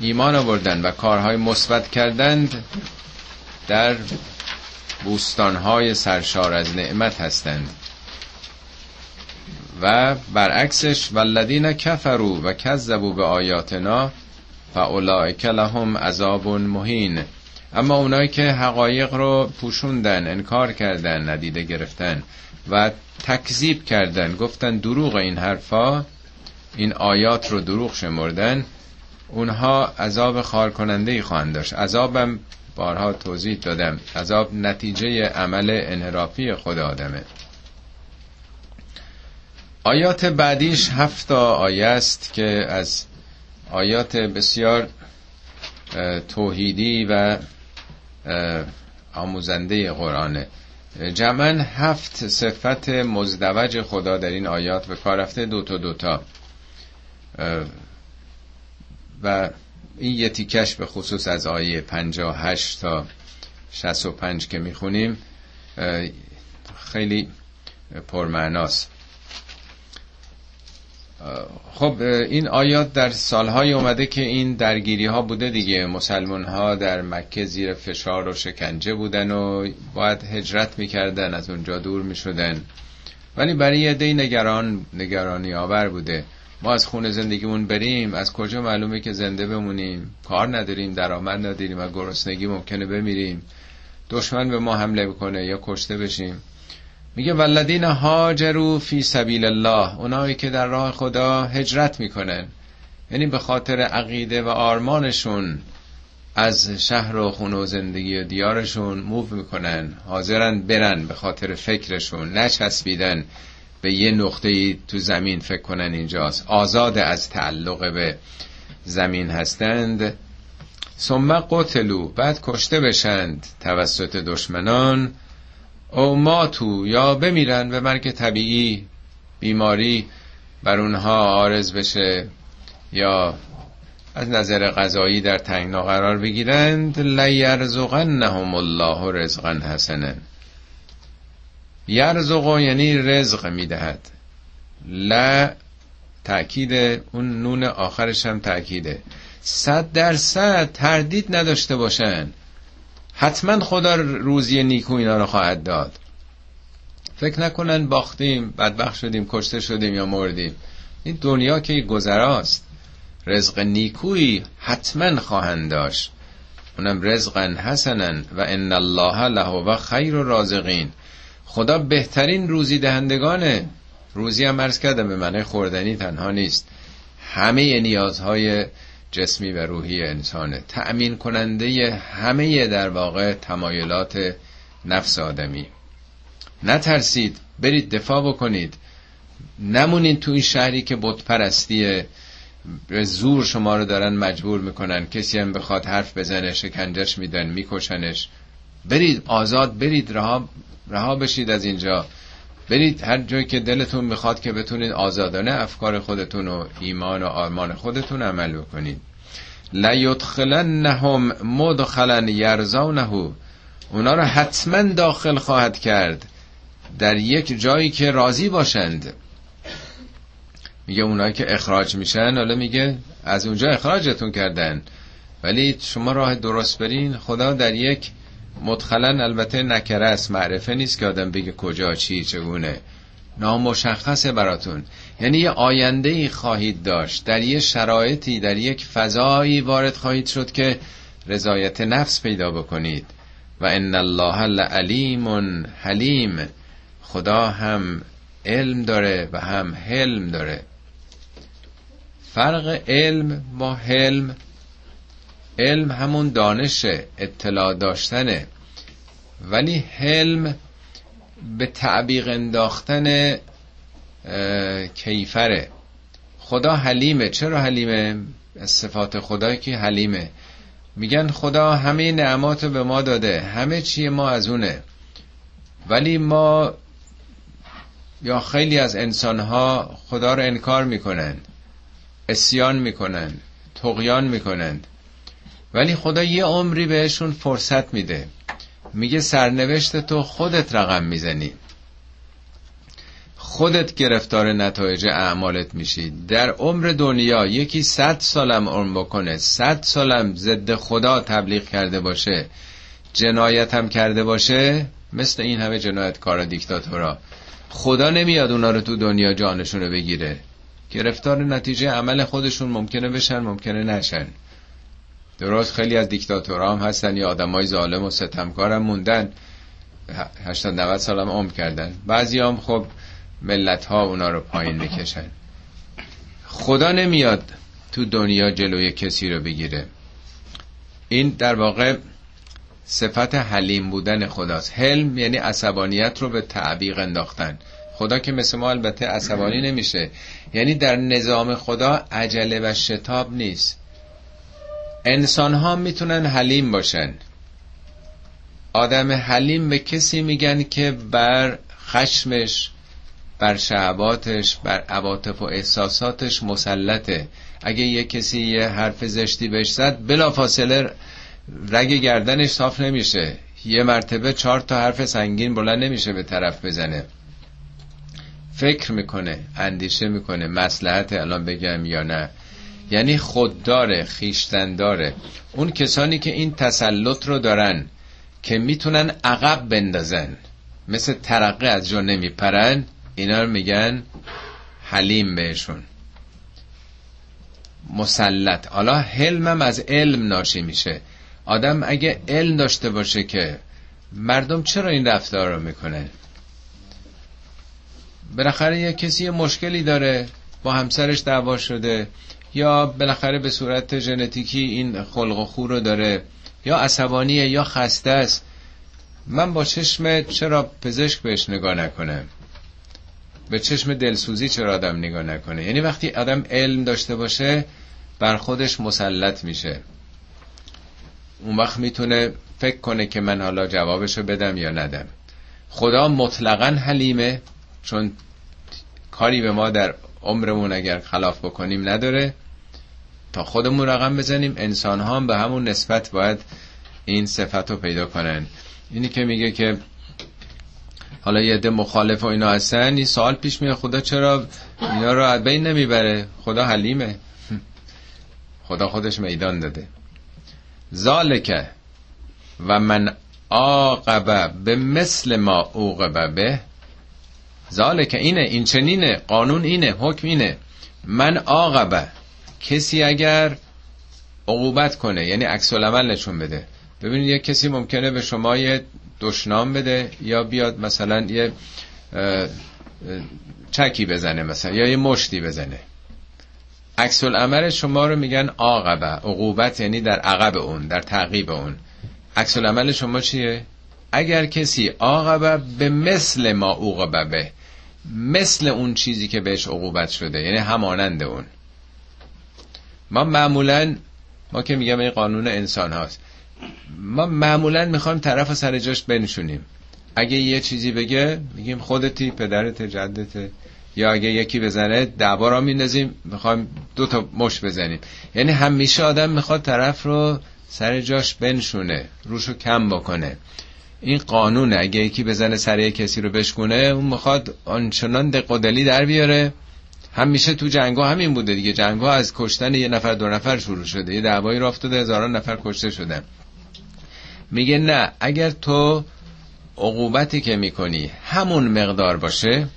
ایمان آوردن و کارهای مثبت کردند در بوستانهای سرشار از نعمت هستند. و برعکسش والذین کفروا و کذبوا به آیاتنا فاولائک لهم عذاب مهین. اما اونایی که حقایق رو پوشوندن انکار کردن ندیده گرفتن و تکذیب کردن گفتن دروغ این حرفا این آیات رو دروغ شمردن اونها عذاب خار کننده ای خواهند داشت. عذابم بارها توضیح دادم. عذاب نتیجه عمل انحرافی خود آدمه. آیات بعدیش هفت آیه است که از آیات بسیار توحیدی و آموزنده قرآنه. جمعا هفت صفت مزدوج خدا در این آیات به کار رفته دوتا دوتا و این یه تیکش به خصوص از آیه 58 تا 65 که می‌خونیم خیلی پرمعناست. خب این آیات در سالهای اومده که این درگیری ها بوده دیگه. مسلمان ها در مکه زیر فشار و شکنجه بودن و باید هجرت می‌کردن از اونجا دور می‌شدن. ولی برای یه دی نگران نگرانی آور بوده. ما از خونه زندگیمون بریم از کجا معلومه که زنده بمونیم؟ کار نداریم درآمد نداریم و گرسنگی ممکنه بمیریم. دشمن به ما حمله بکنه یا کشته بشیم. میگه ولدین هاجرو فی سبیل الله اونایی که در راه خدا هجرت می‌کنن. یعنی به خاطر عقیده و آرمانشون از شهر و خونه و زندگی و دیارشون موو می‌کنن. حاضرن برن به خاطر فکرشون نچسبیدن. به یه نقطه تو زمین فکر کنن اینجاست. آزاد از تعلق به زمین هستند. ثم قتلو بعد کشته بشند توسط دشمنان. او ماتو یا بمیرن به مرگ طبیعی بیماری بر اونها آرز بشه یا از نظر غذایی در تنگنا قرار بگیرند. لیرزقنهم الله رزقا حسنا. یرزق یعنی رزق می‌دهد. لا تأکید اون نون آخرش هم تأکیده. صد درصد تردید نداشته باشن. حتما خدا روزی نیکو اینا رو خواهد داد. فکر نکنن باختیم بدبخت شدیم کشته شدیم یا مردیم. این دنیا که گذراست. رزق نیکویی حتما خواهند داشت. اونم رزقا حسنا و ان الله له و خیر رازقین خدا بهترین روزی دهندگانه. روزی هم عرض کردم به معنی خوردنی تنها نیست. همه نیازهای جسمی و روحی انسانه. تأمین کننده همه در واقع تمایلات نفس آدمی. نترسید برید دفاع بکنید. نمونید تو این شهری که بت پرستیه به زور شما رو دارن مجبور می‌کنن. کسی هم بخواد حرف بزنه شکنجش میدن میکشنش. برید آزاد برید رها, رها بشید از اینجا. برید هر جایی که دلتون می‌خواد که بتونید آزادانه افکار خودتون و ایمان و آرمان خودتون عمل بکنید. لیدخلنهم مدخلا یرزونه. اونا رو حتما داخل خواهد کرد. در یک جایی که راضی باشند. میگه اونایی که اخراج میشن حالا میگه از اونجا اخراجتون کردن. ولی شما راه درست برین خدا در یک مدخلن البته نکره است معرفه نیست که آدم بگه کجا چی چگونه. نامشخصه براتون. یعنی یه آینده ای خواهید داشت. در یه شرایطی در یک فضایی وارد خواهید شد که رضایت نفس پیدا بکنید. و ان الله لعلیم حلیم. خدا هم علم داره و هم حلم داره. فرق علم با حلم علم همون دانش اطلاع داشتنه. ولی حلم به تعبیق انداختن کیفره. خدا حلیمه. چرا حلیمه؟ صفات خدا که حلیمه. میگن خدا همه نعمات به ما داده همه چی ما از اونه. ولی ما یا خیلی از انسانها خدا رو انکار می‌کنن اسیان می‌کنن تقیان می‌کنن. ولی خدا یه عمری بهشون فرصت میده. میگه سرنوشت تو خودت رقم می‌زنی. خودت گرفتار نتایج اعمالت میشی. در عمر دنیا یکی صد سالم عمر بکنه. صد سالم ضد خدا تبلیغ کرده باشه. جنایت هم کرده باشه. مثل این همه جنایت کار دیکتاتورا. خدا نمیاد اونا رو تو دنیا جانشون رو بگیره. گرفتار نتیجه عمل خودشون ممکنه بشن ممکنه نشن. درست خیلی از دیکتاتورها هم هستن یا آدمای ظالم و ستمکار هم موندن. 80 90 سال هم عمر کردن. بعضی هم خب ملت ها اونا رو پایین می‌کشن. خدا نمیاد تو دنیا جلوی کسی رو بگیره. این در واقع صفت حلیم بودن خداست. حلم یعنی عصبانیت رو به تعبیق انداختن. خدا که مثل ما البته عصبانی نمیشه. یعنی در نظام خدا عجله و شتاب نیست. انسان ها می‌تونن حلیم باشن. آدم حلیم به کسی میگن که بر خشمش بر شعباتش بر عواطف و احساساتش مسلطه. اگه یه کسی یه حرف زشتی بهش زد بلا فاصله رگ گردنش صاف نمیشه. یه مرتبه چهار تا حرف سنگین بلند نمیشه به طرف بزنه. فکر می‌کنه اندیشه می‌کنه مسلحت الان بگم یا نه. یعنی خودداره خیشتنداره. اون کسانی که این تسلط رو دارن که می‌تونن عقب بندازن. مثل ترقه از جا نمیپرن اینا رو میگن حلیم بهشون. مسلط. حالا حلمم از علم ناشی میشه. آدم اگه علم داشته باشه که مردم چرا این رفتار رو می‌کنه؟ بالاخره یه کسی مشکلی داره با همسرش دعوا شده. یا بالاخره به صورت ژنتیکی این خلق و خور رو داره یا عصبانیه یا خسته است. من با چشم چرا پزشک بهش نگاه نکنم به چشم دلسوزی چرا آدم نگاه نکنه؟ یعنی وقتی آدم علم داشته باشه بر خودش مسلط میشه. اون وقت می‌تونه فکر کنه که من حالا جوابشو بدم یا ندم. خدا مطلقا حلیمه چون کاری به ما در عمرمون اگر خلاف بکنیم نداره. تا خودمون رقم بزنیم انسان ها هم به همون نسبت باید این صفت رو پیدا کنن. اینی که میگه که حالا یه عده مخالف و اینا هستن این سوال پیش میاد خدا چرا اینا رو از بین نمی‌بره؟ خدا حلیمه. خدا خودش میدان داده. ذالکه و من آقبه به مثل ما اوقبه به. ذالکه اینه این چنینه قانون اینه حکم اینه. من آقبه کسی اگر عقوبت کنه یعنی عکس العمل نشون بده. ببینید یه کسی ممکنه به شما یه دشنام بده یا بیاد مثلا یه چکی بزنه مثلا یا یه مشتی بزنه. عکس العمل شما رو میگن عاقبه. عقوبت یعنی در عقب اون در تعقیب اون. عکس العمل شما چیه؟ اگر کسی عاقبه به مثل ما عوقبه به. مثل اون چیزی که بهش عقوبت شده یعنی همانند اون. ما معمولا ما که میگم این قانون انسان هاست. ما معمولا می‌خوایم طرف سر جاش بنشونیم. اگه یه چیزی بگه میگیم خودتی پدرت جدت. یا اگه یکی بزنه دعوا را میندازیم می‌خوایم دو تا مش بزنیم. یعنی همیشه آدم می‌خواد طرف رو سر جاش بنشونه روشو کم بکنه. این قانونه اگه یکی بزنه سر کسی رو بشکونه اون می‌خواد آنچنان دق و دلی در بیاره. همیشه تو جنگ همین بوده دیگه. جنگ از کشتن یه نفر دو نفر شروع شده. یه دعوایی را افتاده هزاران نفر کشته شدن. میگه نه اگر تو عقوبتی که می‌کنی همون مقدار باشه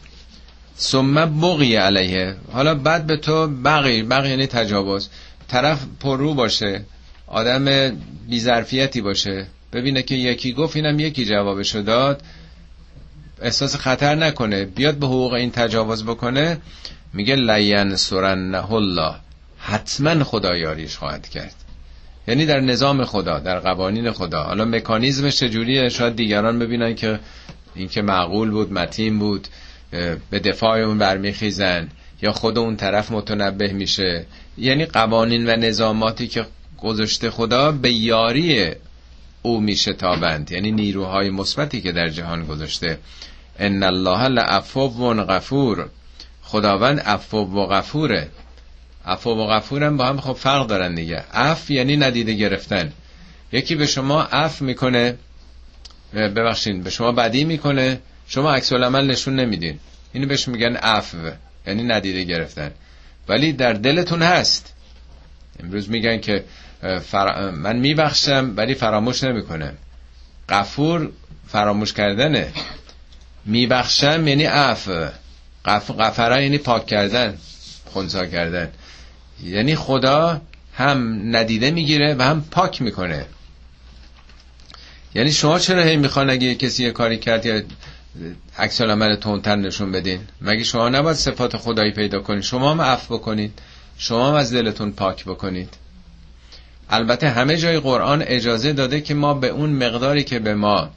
ثم بقی علیه. حالا بعد به تو بقی بقی یعنی تجاوز. طرف پررو باشه آدم بیظرفیتی باشه. ببینه که یکی گفت اینم یکی جوابشو داد. احساس خطر نکنه. بیاد به حقوق این تجاوز بکنه. میگه لین سرنه الله. حتما خدا یاریش خواهد کرد. یعنی در نظام خدا در قوانین خدا. حالا مکانیزمش چجوریه؟ شاید دیگران ببینن که این که معقول بود متین بود به دفاع اون برمیخیزن یا خود اون طرف متنبه میشه. یعنی قوانین و نظاماتی که گذاشته خدا به یاری او میشه تابند. یعنی نیروهای مثبتی که در جهان گذاشته. ان الله لعفو غفور. خداوند عفو و غفوره. عفو و غفورم با هم خب فرق دارن دیگه. عف یعنی ندیده گرفتن. یکی به شما عف می‌کنه ببخشید به شما بدی می‌کنه شما عکس العمل نشون نمیدین. اینو بهش میگن عفو یعنی ندیده گرفتن. ولی در دلتون هست. امروز میگن که من میبخشم ولی فراموش نمی‌کنم. غفور فراموش کردنه. میبخشم یعنی عفو. غف... غفره یعنی پاک کردن خونسا کردن. یعنی خدا هم ندیده می‌گیره و هم پاک می‌کنه. یعنی شما چرا هی می‌خوان اگه کسی یه کاری کرد یا عکس العمل تندتر نشون بدین؟ مگه شما نباید صفات خدایی پیدا کنید شما هم عفو بکنید شما هم از دلتون پاک بکنید البته همه جای قرآن اجازه داده که ما به اون مقداری که به ما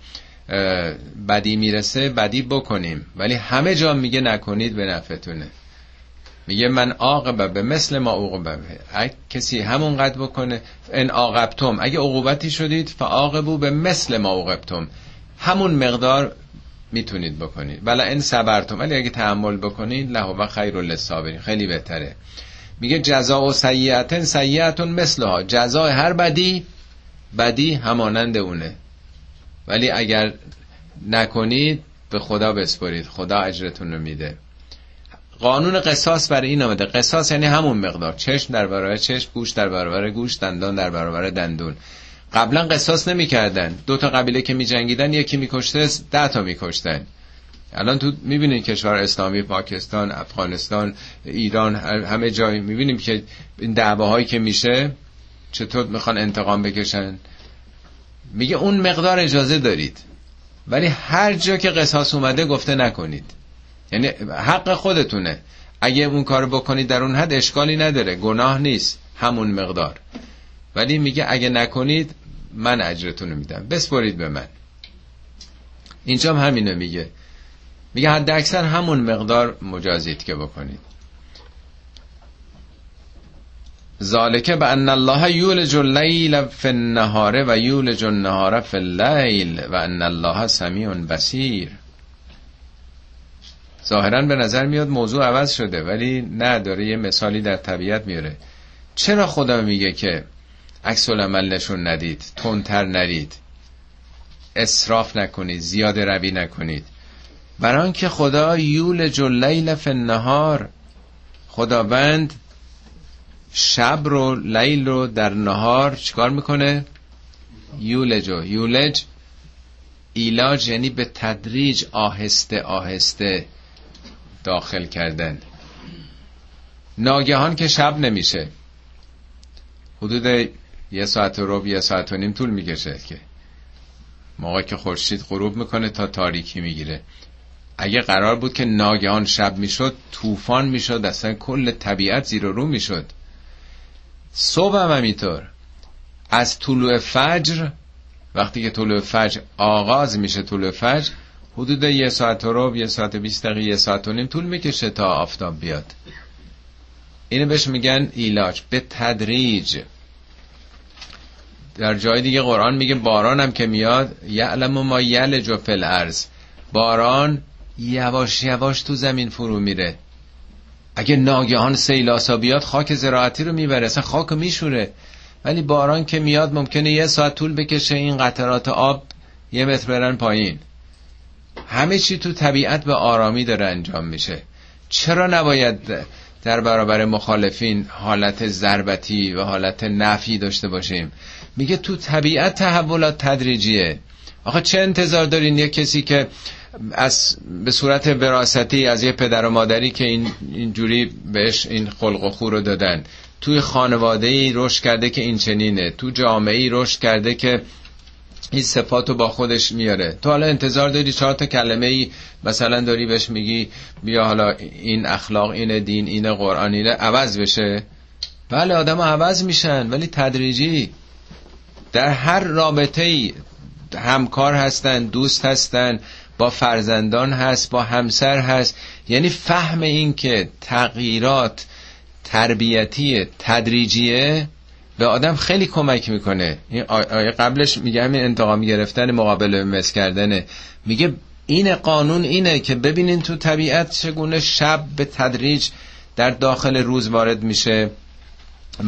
بدی می‌رسه بدی بکنیم. ولی همه جا میگه نکنید به نفعتونه. میگه من عاقبه به مثل ما عقوبه. اگه کسی همون قد بکنه ان عاقبتم. اگه عقوبتی شدید فعاقبو به مثل ما عوقبتم همون مقدار می‌تونید بکنید. بلا ان صبرتم. ولی اگه تحمل بکنید له و خیر للصابرین. خیلی بهتره. میگه جزاء و سیئتن سیئتون مثلها. جزای هر بدی بدی همانند اونه. ولی اگر نکنید به خدا بسپرید. خدا اجرتون رو میده. قانون قصاص برای این آمده. قصاص یعنی همون مقدار. چشم در برابر چشم گوش در برابر گوش دندان در برابر دندون. قبلا قصاص نمی‌کردن. دو تا قبیله که میجنگیدن یکی میکشته ده تا میکشتن. الان تو می‌بینید کشور اسلامی پاکستان افغانستان ایران همه جای می‌بینیم که این دعواهایی که میشه چطور می‌خوان انتقام بکشن؟ میگه اون مقدار اجازه دارید. ولی هر جا که قصاص اومده گفته نکنید. یعنی حق خودتونه. اگه اون کار بکنید در اون حد اشکالی نداره. گناه نیست. همون مقدار. ولی میگه اگه نکنید من اجرتون رو میدم. بسپرید به من. اینجا هم همینو میگه. میگه حد اکثر همون مقدار مجازید که بکنید. ذالکه به ان الله یولج اللیل فی النهار و یولج النهار فی اللیل و ان الله سمیع بصیر. ظاهرا به نظر میاد موضوع عوض شده ولی نه داره یه مثالی در طبیعت میاره. چرا خدا میگه که عکس العمل نشون ندید تندتر نرید اسراف نکنید زیاده روی نکنید؟ بران که خدا یول جلیل فی النهار خداوند شب رو لیل رو در نهار چیکار می‌کنه؟ یولجو یولج ایلاج یعنی به تدریج آهسته آهسته داخل کردن. ناگهان که شب نمیشه. حدود یه ساعت و رب یه ساعت و نیم طول می‌کشه که موقع که خورشید غروب می‌کنه تا تاریکی می‌گیره. اگه قرار بود که ناگهان شب می‌شد طوفان می‌شد اصلا کل طبیعت زیر و رو می‌شد. صبح هم همینطور از طلوع فجر وقتی که طلوع فجر آغاز میشه طلوع فجر حدود یه ساعت و رب یه ساعت بیست دقیقه یه ساعت و نیم طول می‌کشه تا آفتاب بیاد. اینو بهش میگن ایلاج به تدریج. در جای دیگه قرآن میگه باران هم که میاد یعلم ما یلج و فل ارز باران یواش یواش تو زمین فرو میره. اگه ناگهان سیلاسا بیاد خاک زراعتی رو می‌بره اصلا خاک میشوره. ولی باران که میاد ممکنه یه ساعت طول بکشه این قطرات آب یه متر برن پایین. همه چی تو طبیعت به آرامی داره انجام میشه. چرا نباید در برابر مخالفین حالت ضربتی و حالت نفی داشته باشیم؟ میگه تو طبیعت تحولات تدریجیه. آخه چه انتظار دارین یه کسی که از به صورت براستی از یه پدر و مادری که این اینجوری بهش این خلق و خو رو دادن. توی خانواده ای رشد کرده که این چنینه. تو جامعه ای رشد کرده که این صفات رو با خودش میاره. تو حالا انتظار داری چهار تا کلمه ای مثلا داری بهش میگی بیا حالا این اخلاق این دین این قرآن اینه عوض بشه. بله آدم عوض میشن ولی تدریجی در هر رابطه ای همکار هستن دوست هستن با فرزندان هست با همسر هست. یعنی فهم این که تغییرات تربیتی تدریجیه به آدم خیلی کمک می‌کنه. این آیه قبلش میگه همین انتقام گرفتن مقابل مس کردنه. میگه این قانون اینه که ببینین تو طبیعت چگونه شب به تدریج در داخل روز وارد میشه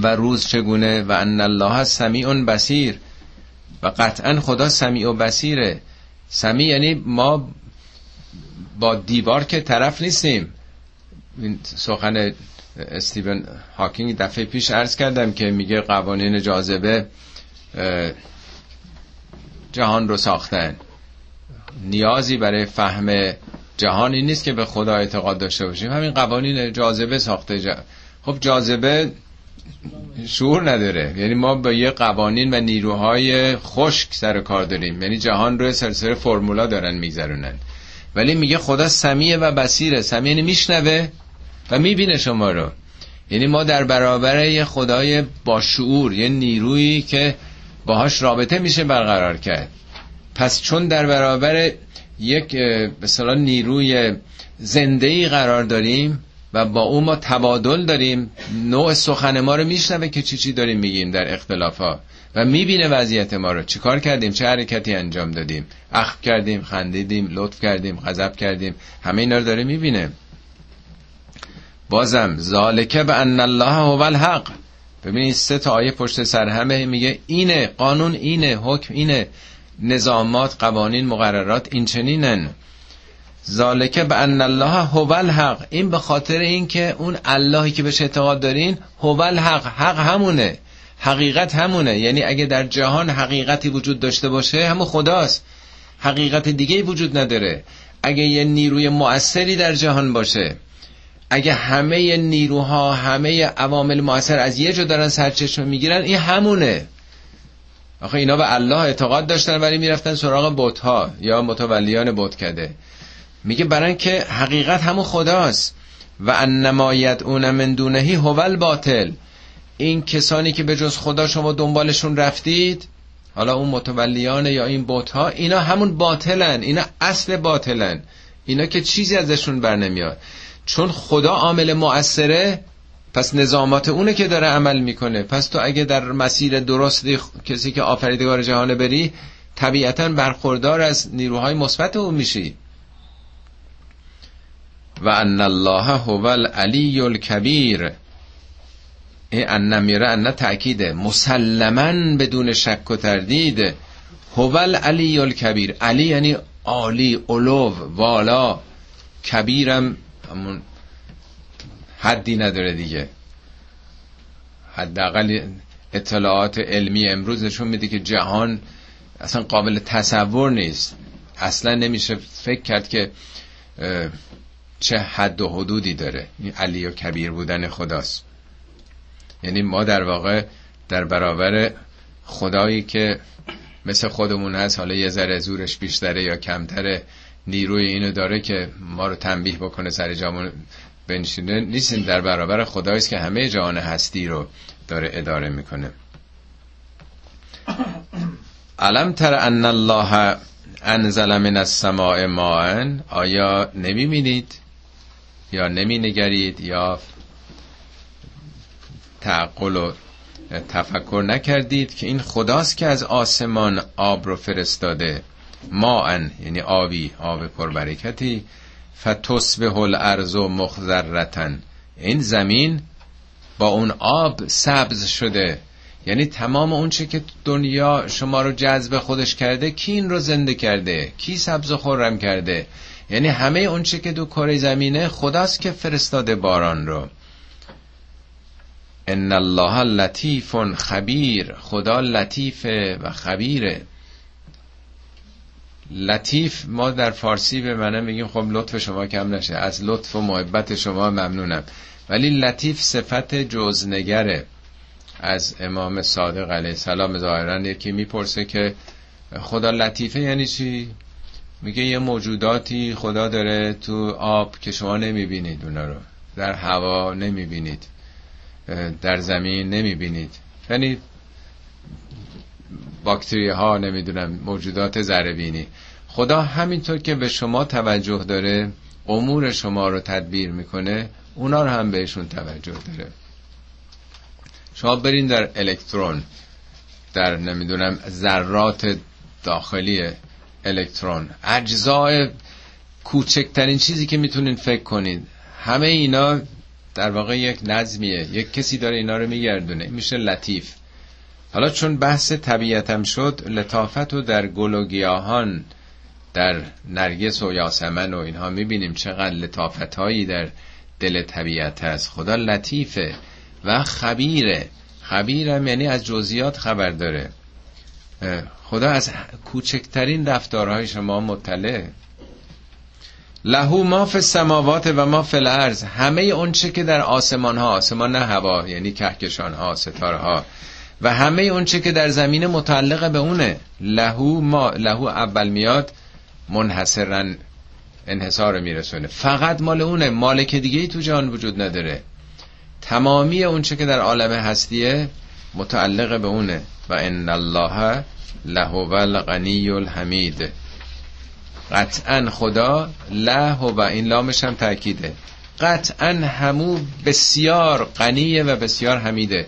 و روز چگونه و ان الله سمیع بسیر و قطعا خدا سمیع و بسیره سمیع یعنی ما با دیوار که طرف نیستیم. این سخن استیون هاکینگ دفعه پیش عرض کردم که میگه قوانین جاذبه جهان رو ساختن. نیازی برای فهم جهانی نیست که به خدا اعتقاد داشته باشیم. همین قوانین جاذبه ساخته جا... خب جاذبه شعور نداره. یعنی ما با یه قوانین و نیروهای خشک سر کار داریم. یعنی جهان رو سلسله فرمولا دارن میگذرونن. ولی میگه خدا سمیه و بسیره سمیه یعنی میشنوه و می‌بینه شما رو. یعنی ما در برابر یه خدای با شعور یه نیرویی که باهاش رابطه میشه برقرار کرد. پس چون در برابر یک مثلا نیروی زنده ای قرار داریم و با اون ما تبادل داریم. نوع سخن ما رو میشنوه که چی چی داریم میگیم در اختلافا و می‌بینه وضعیت ما رو. چیکار کردیم؟ چه حرکتی انجام دادیم؟ اخم کردیم خندیدیم لطف کردیم غضب کردیم. همه اینا رو داره می‌بینه. بازم ذالکه به ان الله هو الحق. ببینید سه تا آیه پشت سر همه میگه اینه قانون اینه حکم اینه. نظامات قوانین مقررات این چنینن ذالکه به ان الله هو الحق. این به خاطر اینکه اون اللهی که بهش اعتقاد دارین هو الحق. حق همونه. حقیقت همونه. یعنی اگه در جهان حقیقتی وجود داشته باشه همون خداست. حقیقت دیگه وجود نداره. اگه یه نیروی مؤثری در جهان باشه اگه همه نیروها همه عوامل مؤثر از یه جا دارن سرچشمه می‌گیرن این همونه. آخه اینا به الله اعتقاد داشتن ولی می‌رفتن سراغ بوت ها یا متولیان بوت کده میگه برن که حقیقت همون خداست. و انما یدعون من دونهی هو باطل. این کسانی که به جز خدا شما دنبالشون رفتید حالا اون متولیان یا این بوت ها اینا همون باطلن اینا اصل باطلن. اینا که چیزی ازشون بر نمیاد. چون خدا عامل مؤثره پس نظامات اونه که داره عمل می‌کنه. پس تو اگه در مسیر درست کسی که آفریدگار جهان بری طبیعتا برخوردار از نیروهای مثبت او میشی. و ان الله هو العلی الکبیر. این ان نمیره ان تأکیده مسلما بدون شک و تردید. هو العلی الکبیر. علی یعنی عالی علو والا. کبیرم همون حدی نداره دیگه. حداقل اطلاعات علمی امروز نشون میده که جهان اصلا قابل تصور نیست. اصلا نمیشه فکر کرد که چه حد و حدودی داره. این علی و کبیر بودن خداست. یعنی ما در واقع در برابر خدایی که مثل خودمون هست حالا یه ذره زورش بیشتره یا کمتره نیروی اینو داره که ما رو تنبیه بکنه سر جامون بنشینه نیستیم. در برابر خداییست که همه جهان هستی رو داره اداره می‌کنه. علم تر ان الله انزل من السماء ماء. آیا نمی‌بینید؟ یا نمی نگرید یا تعقل و تفکر نکردید که این خداست که از آسمان آب رو فرستاده. ماء یعنی آبی آب پربرکتی. فتصبح الارض مخضرتن این زمین با اون آب سبز شده. یعنی تمام اون چه که دنیا شما رو جذب خودش کرده کی این رو زنده کرده؟ کی سبز و خورم کرده؟ یعنی همه اون چه که دو کره زمینه خداست که فرستاده باران رو. ان الله لطیف خبیر. خدا لطیفه و خبیره. لطیف ما در فارسی به منه میگیم خب لطف شما کم نشه. از لطف و محبت شما ممنونم. ولی لطیف صفت جزنگره. از امام صادق علیه السلام ظاهرا یکی می‌پرسه که خدا لطیفه یعنی چی؟ میگه یه موجوداتی خدا داره تو آب که شما نمی‌بینید اونا رو. در هوا نمی‌بینید. در زمین نمی‌بینید. یعنی باکتری ها نمی‌دونم موجودات زربینی. خدا همینطور که به شما توجه داره امور شما رو تدبیر می‌کنه اونا رو هم بهشون توجه داره. شما برین در الکترون در نمی‌دونم ذرات داخلی الکترون. اجزای کوچکترین چیزی که می‌تونین فکر کنید همه اینا در واقع یک نظمیه. یک کسی داره اینا رو میگردونه. میشه لطیف. حالا چون بحث طبیعتم شد لطافت و در گل و گیاهان در نرگس و یاسمن و اینها می‌بینیم چقدر لطافت هایی در دل طبیعت هست. خدا لطیفه و خبیره. خبیرم یعنی از جزئیات خبر داره. خدا از کوچکترین رفتارهای شما مطلع. لهو ما فی السماوات و ما فی الارض. همه اون چه که در آسمان ها آسمان نه هوا یعنی کهکشان ها ستاره ها و همه اون چه که در زمین متعلق به اونه. لهو ما لهو اول میاد منحصرا انحصار میرسونه. فقط مال اونه. مالک دیگه ای تو جان وجود نداره. تمامی اون چه که در عالم هستیه متعلق به اونه. و ان الله لهو الغنی الحمید. قطعا خدا له و این لامش هم تاکیده قطعا همو بسیار غنیه و بسیار حمیده.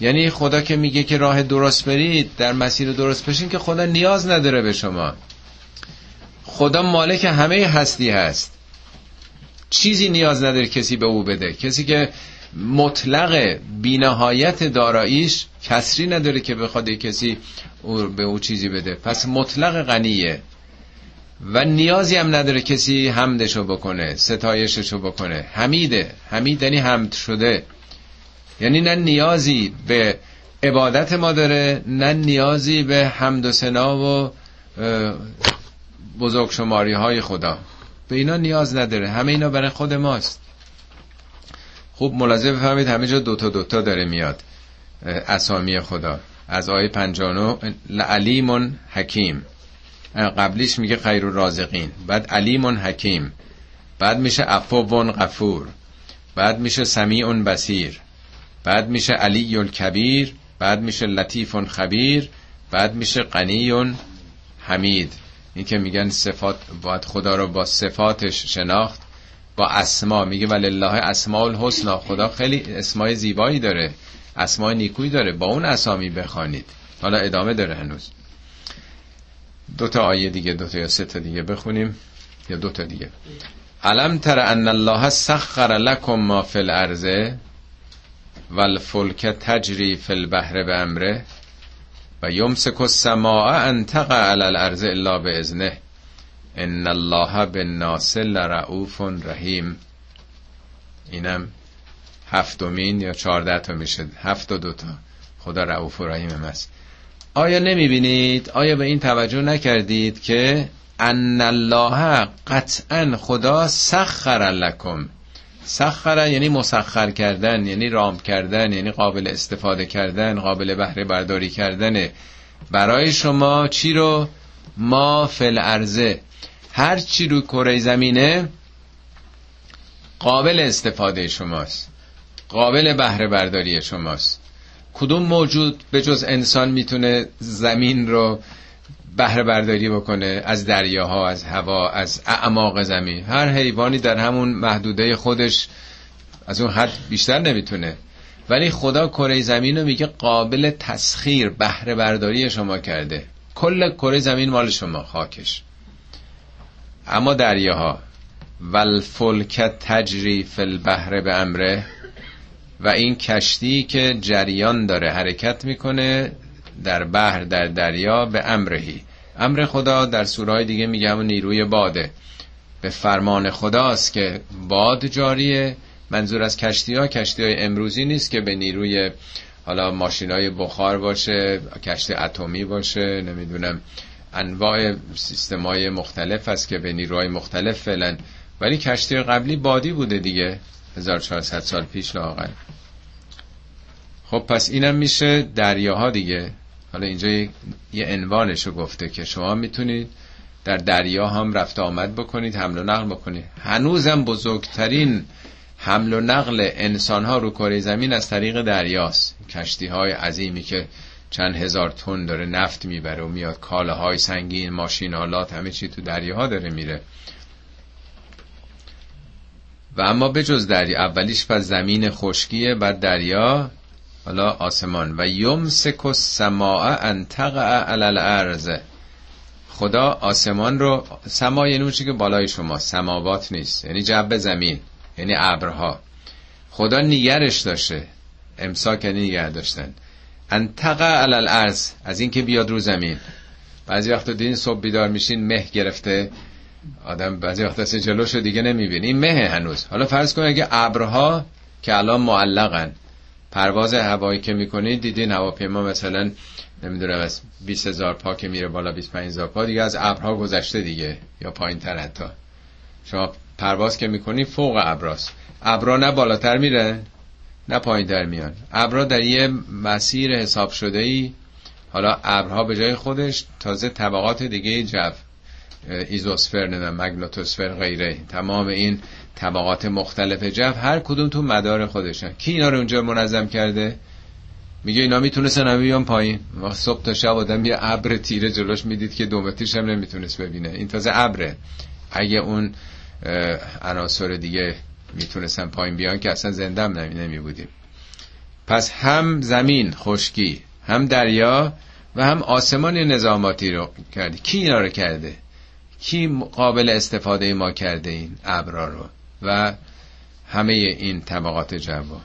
یعنی خدا که میگه که راه درست برید در مسیر درست بشین که خدا نیاز نداره به شما. خدا مالک همه هستی هست. چیزی نیاز نداره کسی به او بده. کسی که مطلق بینهایت داراییش کسری نداره که بخواد کسی به او چیزی بده. پس مطلق غنیه. و نیازی هم نداره کسی حمدشو بکنه ستایششو بکنه. حمیده. حمید یعنی حمد شده. یعنی نه نیازی به عبادت ما داره نه نیازی به حمد و سنا و بزرگ شماری های خدا. به اینا نیاز نداره. همه اینا برای خود ماست. خوب ملاحظه بفهمید همه جا دوتا دوتا داره میاد. اسامی خدا. از آیه پنجانو علیمون حکیم. قبلیش میگه خیر رازقین بعد علیمون حکیم. بعد میشه افوون غفور. بعد میشه سمیع بسیر بعد میشه علی الکبیر بعد میشه لطیف خبیر. بعد میشه غنی حمید. این که میگن صفات باید خدا رو با صفاتش شناخت. با اسما. میگه ولله اسماء الحسنا. خدا خیلی اسمای زیبایی داره. اسمای نیکویی داره. با اون اسامی بخوانید. حالا ادامه داره هنوز. دو تا آیه دیگه دو تا یا سه تا دیگه بخونیم. یا دو تا دیگه. علم تر ان الله سخر لكم ما فی الارض والفلک تجری فی البحر به امره و یمسک السماء ان تقع علی الارض الا باذنه ان الله بالناس لرؤوف رحیم اینم هفتمین یا چهارده تا میشه. هفت و دوتا خدا رعوف و رحیم است آیا نمی‌بینید؟ آیا به این توجه نکردید که ان الله قطعا خدا سخر لکم سخر یعنی مسخر کردن یعنی رام کردن یعنی قابل استفاده کردن قابل بهره برداری کردن. برای شما چی رو؟ ما فل ارزه هر چی رو کره زمینه قابل استفاده شماست. قابل بهره برداری شماست. کدوم موجود به جز انسان می‌تونه زمین رو بهره برداری بکنه؟ از دریاها از هوا از اعماق زمین. هر حیوانی در همون محدوده خودش از اون حد بیشتر نمی‌تونه. ولی خدا کره زمین رو میگه قابل تسخیر بهره برداری شما کرده. کل کره زمین مال شما خاکش. اما دریاها. والفلک تجری فی البحر به امره و این کشتی که جریان داره حرکت می‌کنه در بحر در دریا به امرهی امر خدا در سورهای دیگه میگه همون نیروی باده. به فرمان خداست که باد جاریه. منظور از کشتی ها کشتی های امروزی نیست که به نیروی حالا ماشین های بخار باشه کشتی اتمی باشه نمی‌دونم. انواع سیستم های مختلف است که به نیروهای مختلف فعلا ولی کشتی قبلی بادی بوده دیگه 1400 سال پیش لاغر خب پس اینم میشه دریاها دیگه. حالا اینجا یه عنوانشو گفته که شما می‌تونید در دریا هم رفت آمد بکنید حمل و نقل بکنید. هنوزم بزرگترین حمل و نقل انسان ها رو کره زمین از طریق دریاست. کشتی های عظیمی که چند هزار تن داره نفت می‌بره و میاد کاله های سنگین ماشین آلات همه چی تو دریاها داره میره. و اما به جز دریا اولیش پس زمین خشکیه بعد دریا حالا آسمان. و یمسک السماء ان تقع علی الارض. خدا آسمان رو سما یعنی اون که بالای شما سماوات نیست. یعنی جب زمین یعنی ابرها. خدا نیگرش داشته. امساک یعنی نیگر داشتن. ان تقع علی الارض از اینکه بیاد رو زمین. بعضی وقت دیدین صبح بیدار میشین مه گرفته. آدم بعضی وقت اصلا جلوشو دیگه نمی‌بینی این مه هنوز؟ حالا فرض کنید اگه ابرها که الان معلقن. پرواز هوایی که می‌کنید دیدین هواپیما مثلا نمی‌دونم از 20 هزار پا که میره بالا 25 هزار پا دیگه از ابرها گذشته دیگه یا پایین تر حتی. شما پرواز که می‌کنی فوق ابراست. ابرا نه بالاتر میره نه پایین تر میان. ابرا در یه مسیر حساب شده ای حالا ابرها به جای خودش تازه طبقات دیگه جو ایزوسفر نه مگنتوسفر غیره. تمام این طبقات مختلف جو هر کدوم تو مدار خودشن. کی اینا رو اونجا منظم کرده؟ میگه اینا می‌تونستن همه بیان پایین. و صبح تا شب آدم یه ابر تیره جلوش می‌دید که دومتیش هم نمی‌تونست ببینه. این تازه ابره. اگه اون عناصر دیگه می‌تونستن پایین بیان که اصلا زنده هم نمی بودیم پس هم زمین خشکی هم دریا و هم آسمان نظاماتی رو کرده. کی اینا رو کرده؟ کی قابل استفاده ما کرده این ابرا رو و همه این طبقات جوا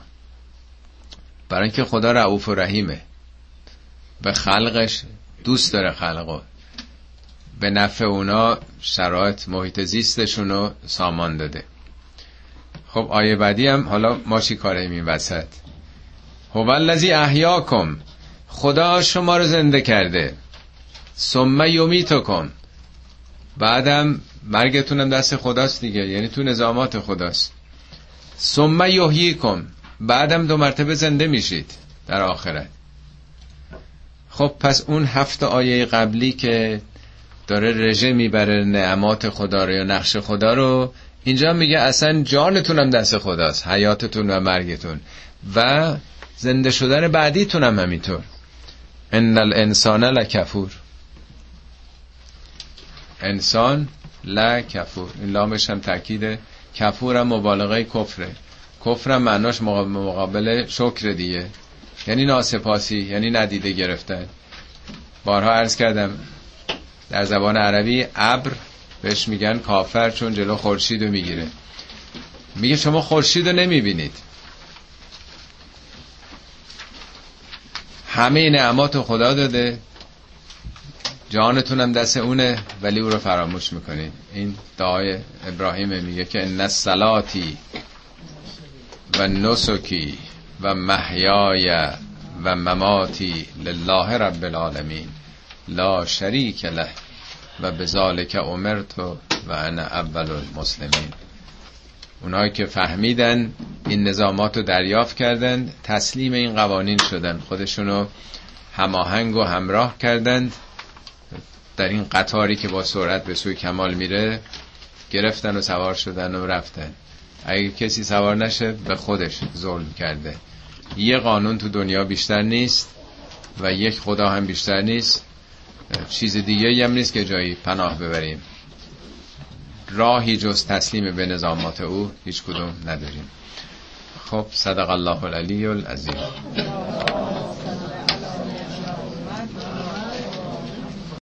برای اینکه خدا رعوف و رحیمه. به خلقش دوست داره خلقو. به نفع اونا شرایط محیط زیستشون رو سامان داده. خب آیه بعدی هم حالا ما چی کاره این وسط؟ هو الذی احیاکم خدا شما رو زنده کرده. ثم یمیتکم. بعدم مرگتونم دست خداست دیگه یعنی تو نظامات خداست. ثم کن بعدم دو مرتبه زنده میشید در آخرت. خب پس اون هفت آیه قبلی که داره رژه می‌بره نعمات خدا رو یا نقش خدا رو اینجا میگه اصلا جانتونم دست خداست حیاتتون و مرگتون. و زنده شدن بعدیتونم همینطور. ان الانسان لکفور. انسان لا کفور این لامش هم تاکید کفور هم مبالغه کفره. کفر هم معناش مقابل شکر دیگه. یعنی ناسپاسی یعنی ندیده گرفتن. بارها عرض کردم در زبان عربی ابر بهش میگن کافر چون جلو خورشید رو می‌گیره. میگه شما خورشید رو نمی‌بینید. همه نعمات خدا داده. جانتونم دست اونه ولی او رو فراموش می‌کنید این دعای ابراهیم میگه که ان صلاتی و نسکی و محیای و مماتی لله رب العالمین. لا شریک له. و بذالک امرت و انا اول المسلمین. اونایی که فهمیدن این نظامات رو دریافت کردند تسلیم این قوانین شدن. خودشونو هماهنگ و همراه کردند در این قطاری که با سرعت به سوی کمال میره گرفتن و سوار شدن و رفتن. اگه کسی سوار نشه به خودش ظلم کرده. یه قانون تو دنیا بیشتر نیست و یک خدا هم بیشتر نیست. چیز دیگه هم نیست که جایی پناه ببریم. راهی جز تسلیم به نظامات او هیچ کدوم نداریم. خب صدق الله العلی العظیم.